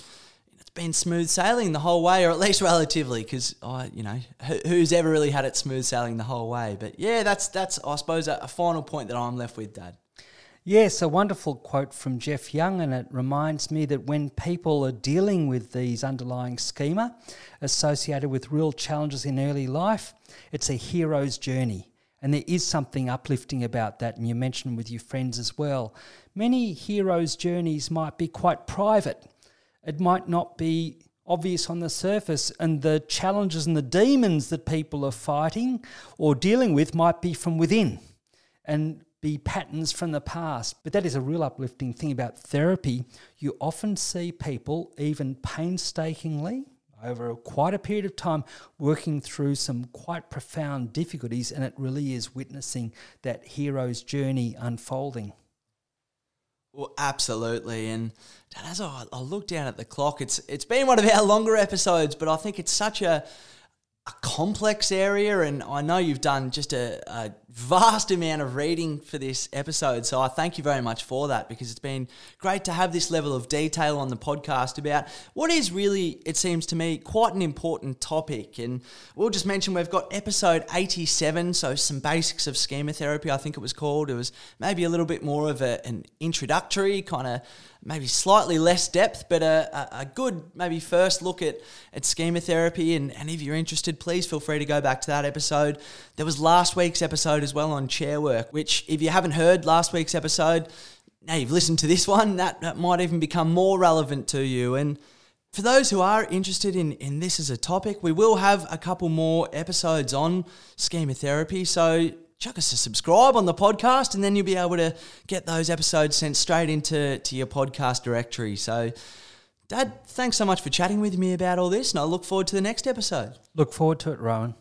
it's been smooth sailing the whole way, or at least relatively, because I, you know, who's ever really had it smooth sailing the whole way? But yeah, that's that's I suppose a, a final point that I'm left with, Dad.
Yes, a wonderful quote from Jeff Young, and it reminds me that when people are dealing with these underlying schema associated with real challenges in early life, it's a hero's journey. And there is something uplifting about that, and you mentioned with your friends as well. Many heroes' journeys might be quite private, it might not be obvious on the surface, and the challenges and the demons that people are fighting or dealing with might be from within. And be patterns from the past. But that is a real uplifting thing about therapy. You often see people, even painstakingly, over quite a period of time, working through some quite profound difficulties, and it really is witnessing that hero's journey unfolding.
Well, absolutely, and as I, I look down at the clock, it's it's been one of our longer episodes, but I think it's such a a complex area, and I know you've done just a, a, vast amount of reading for this episode. So I thank you very much for that because it's been great to have this level of detail on the podcast about what is really, it seems to me, quite an important topic. And we'll just mention we've got episode 87, so some basics of schema therapy, I think it was called. It was maybe a little bit more of a, an introductory kind of maybe slightly less depth, but a, a, good maybe first look at, at schema therapy. And, and if you're interested, please feel free to go back to that episode. There was last week's episode as well on chair work, which if you haven't heard last week's episode, now you've listened to this one, that, that might even become more relevant to you. And for those who are interested in, in this as a topic, we will have a couple more episodes on schema therapy. So chuck us a subscribe on the podcast, and then you'll be able to get those episodes sent straight into to your podcast directory. So, Dad, thanks so much for chatting with me about all this, and I look forward to the next episode.
Look forward to it, Rowan.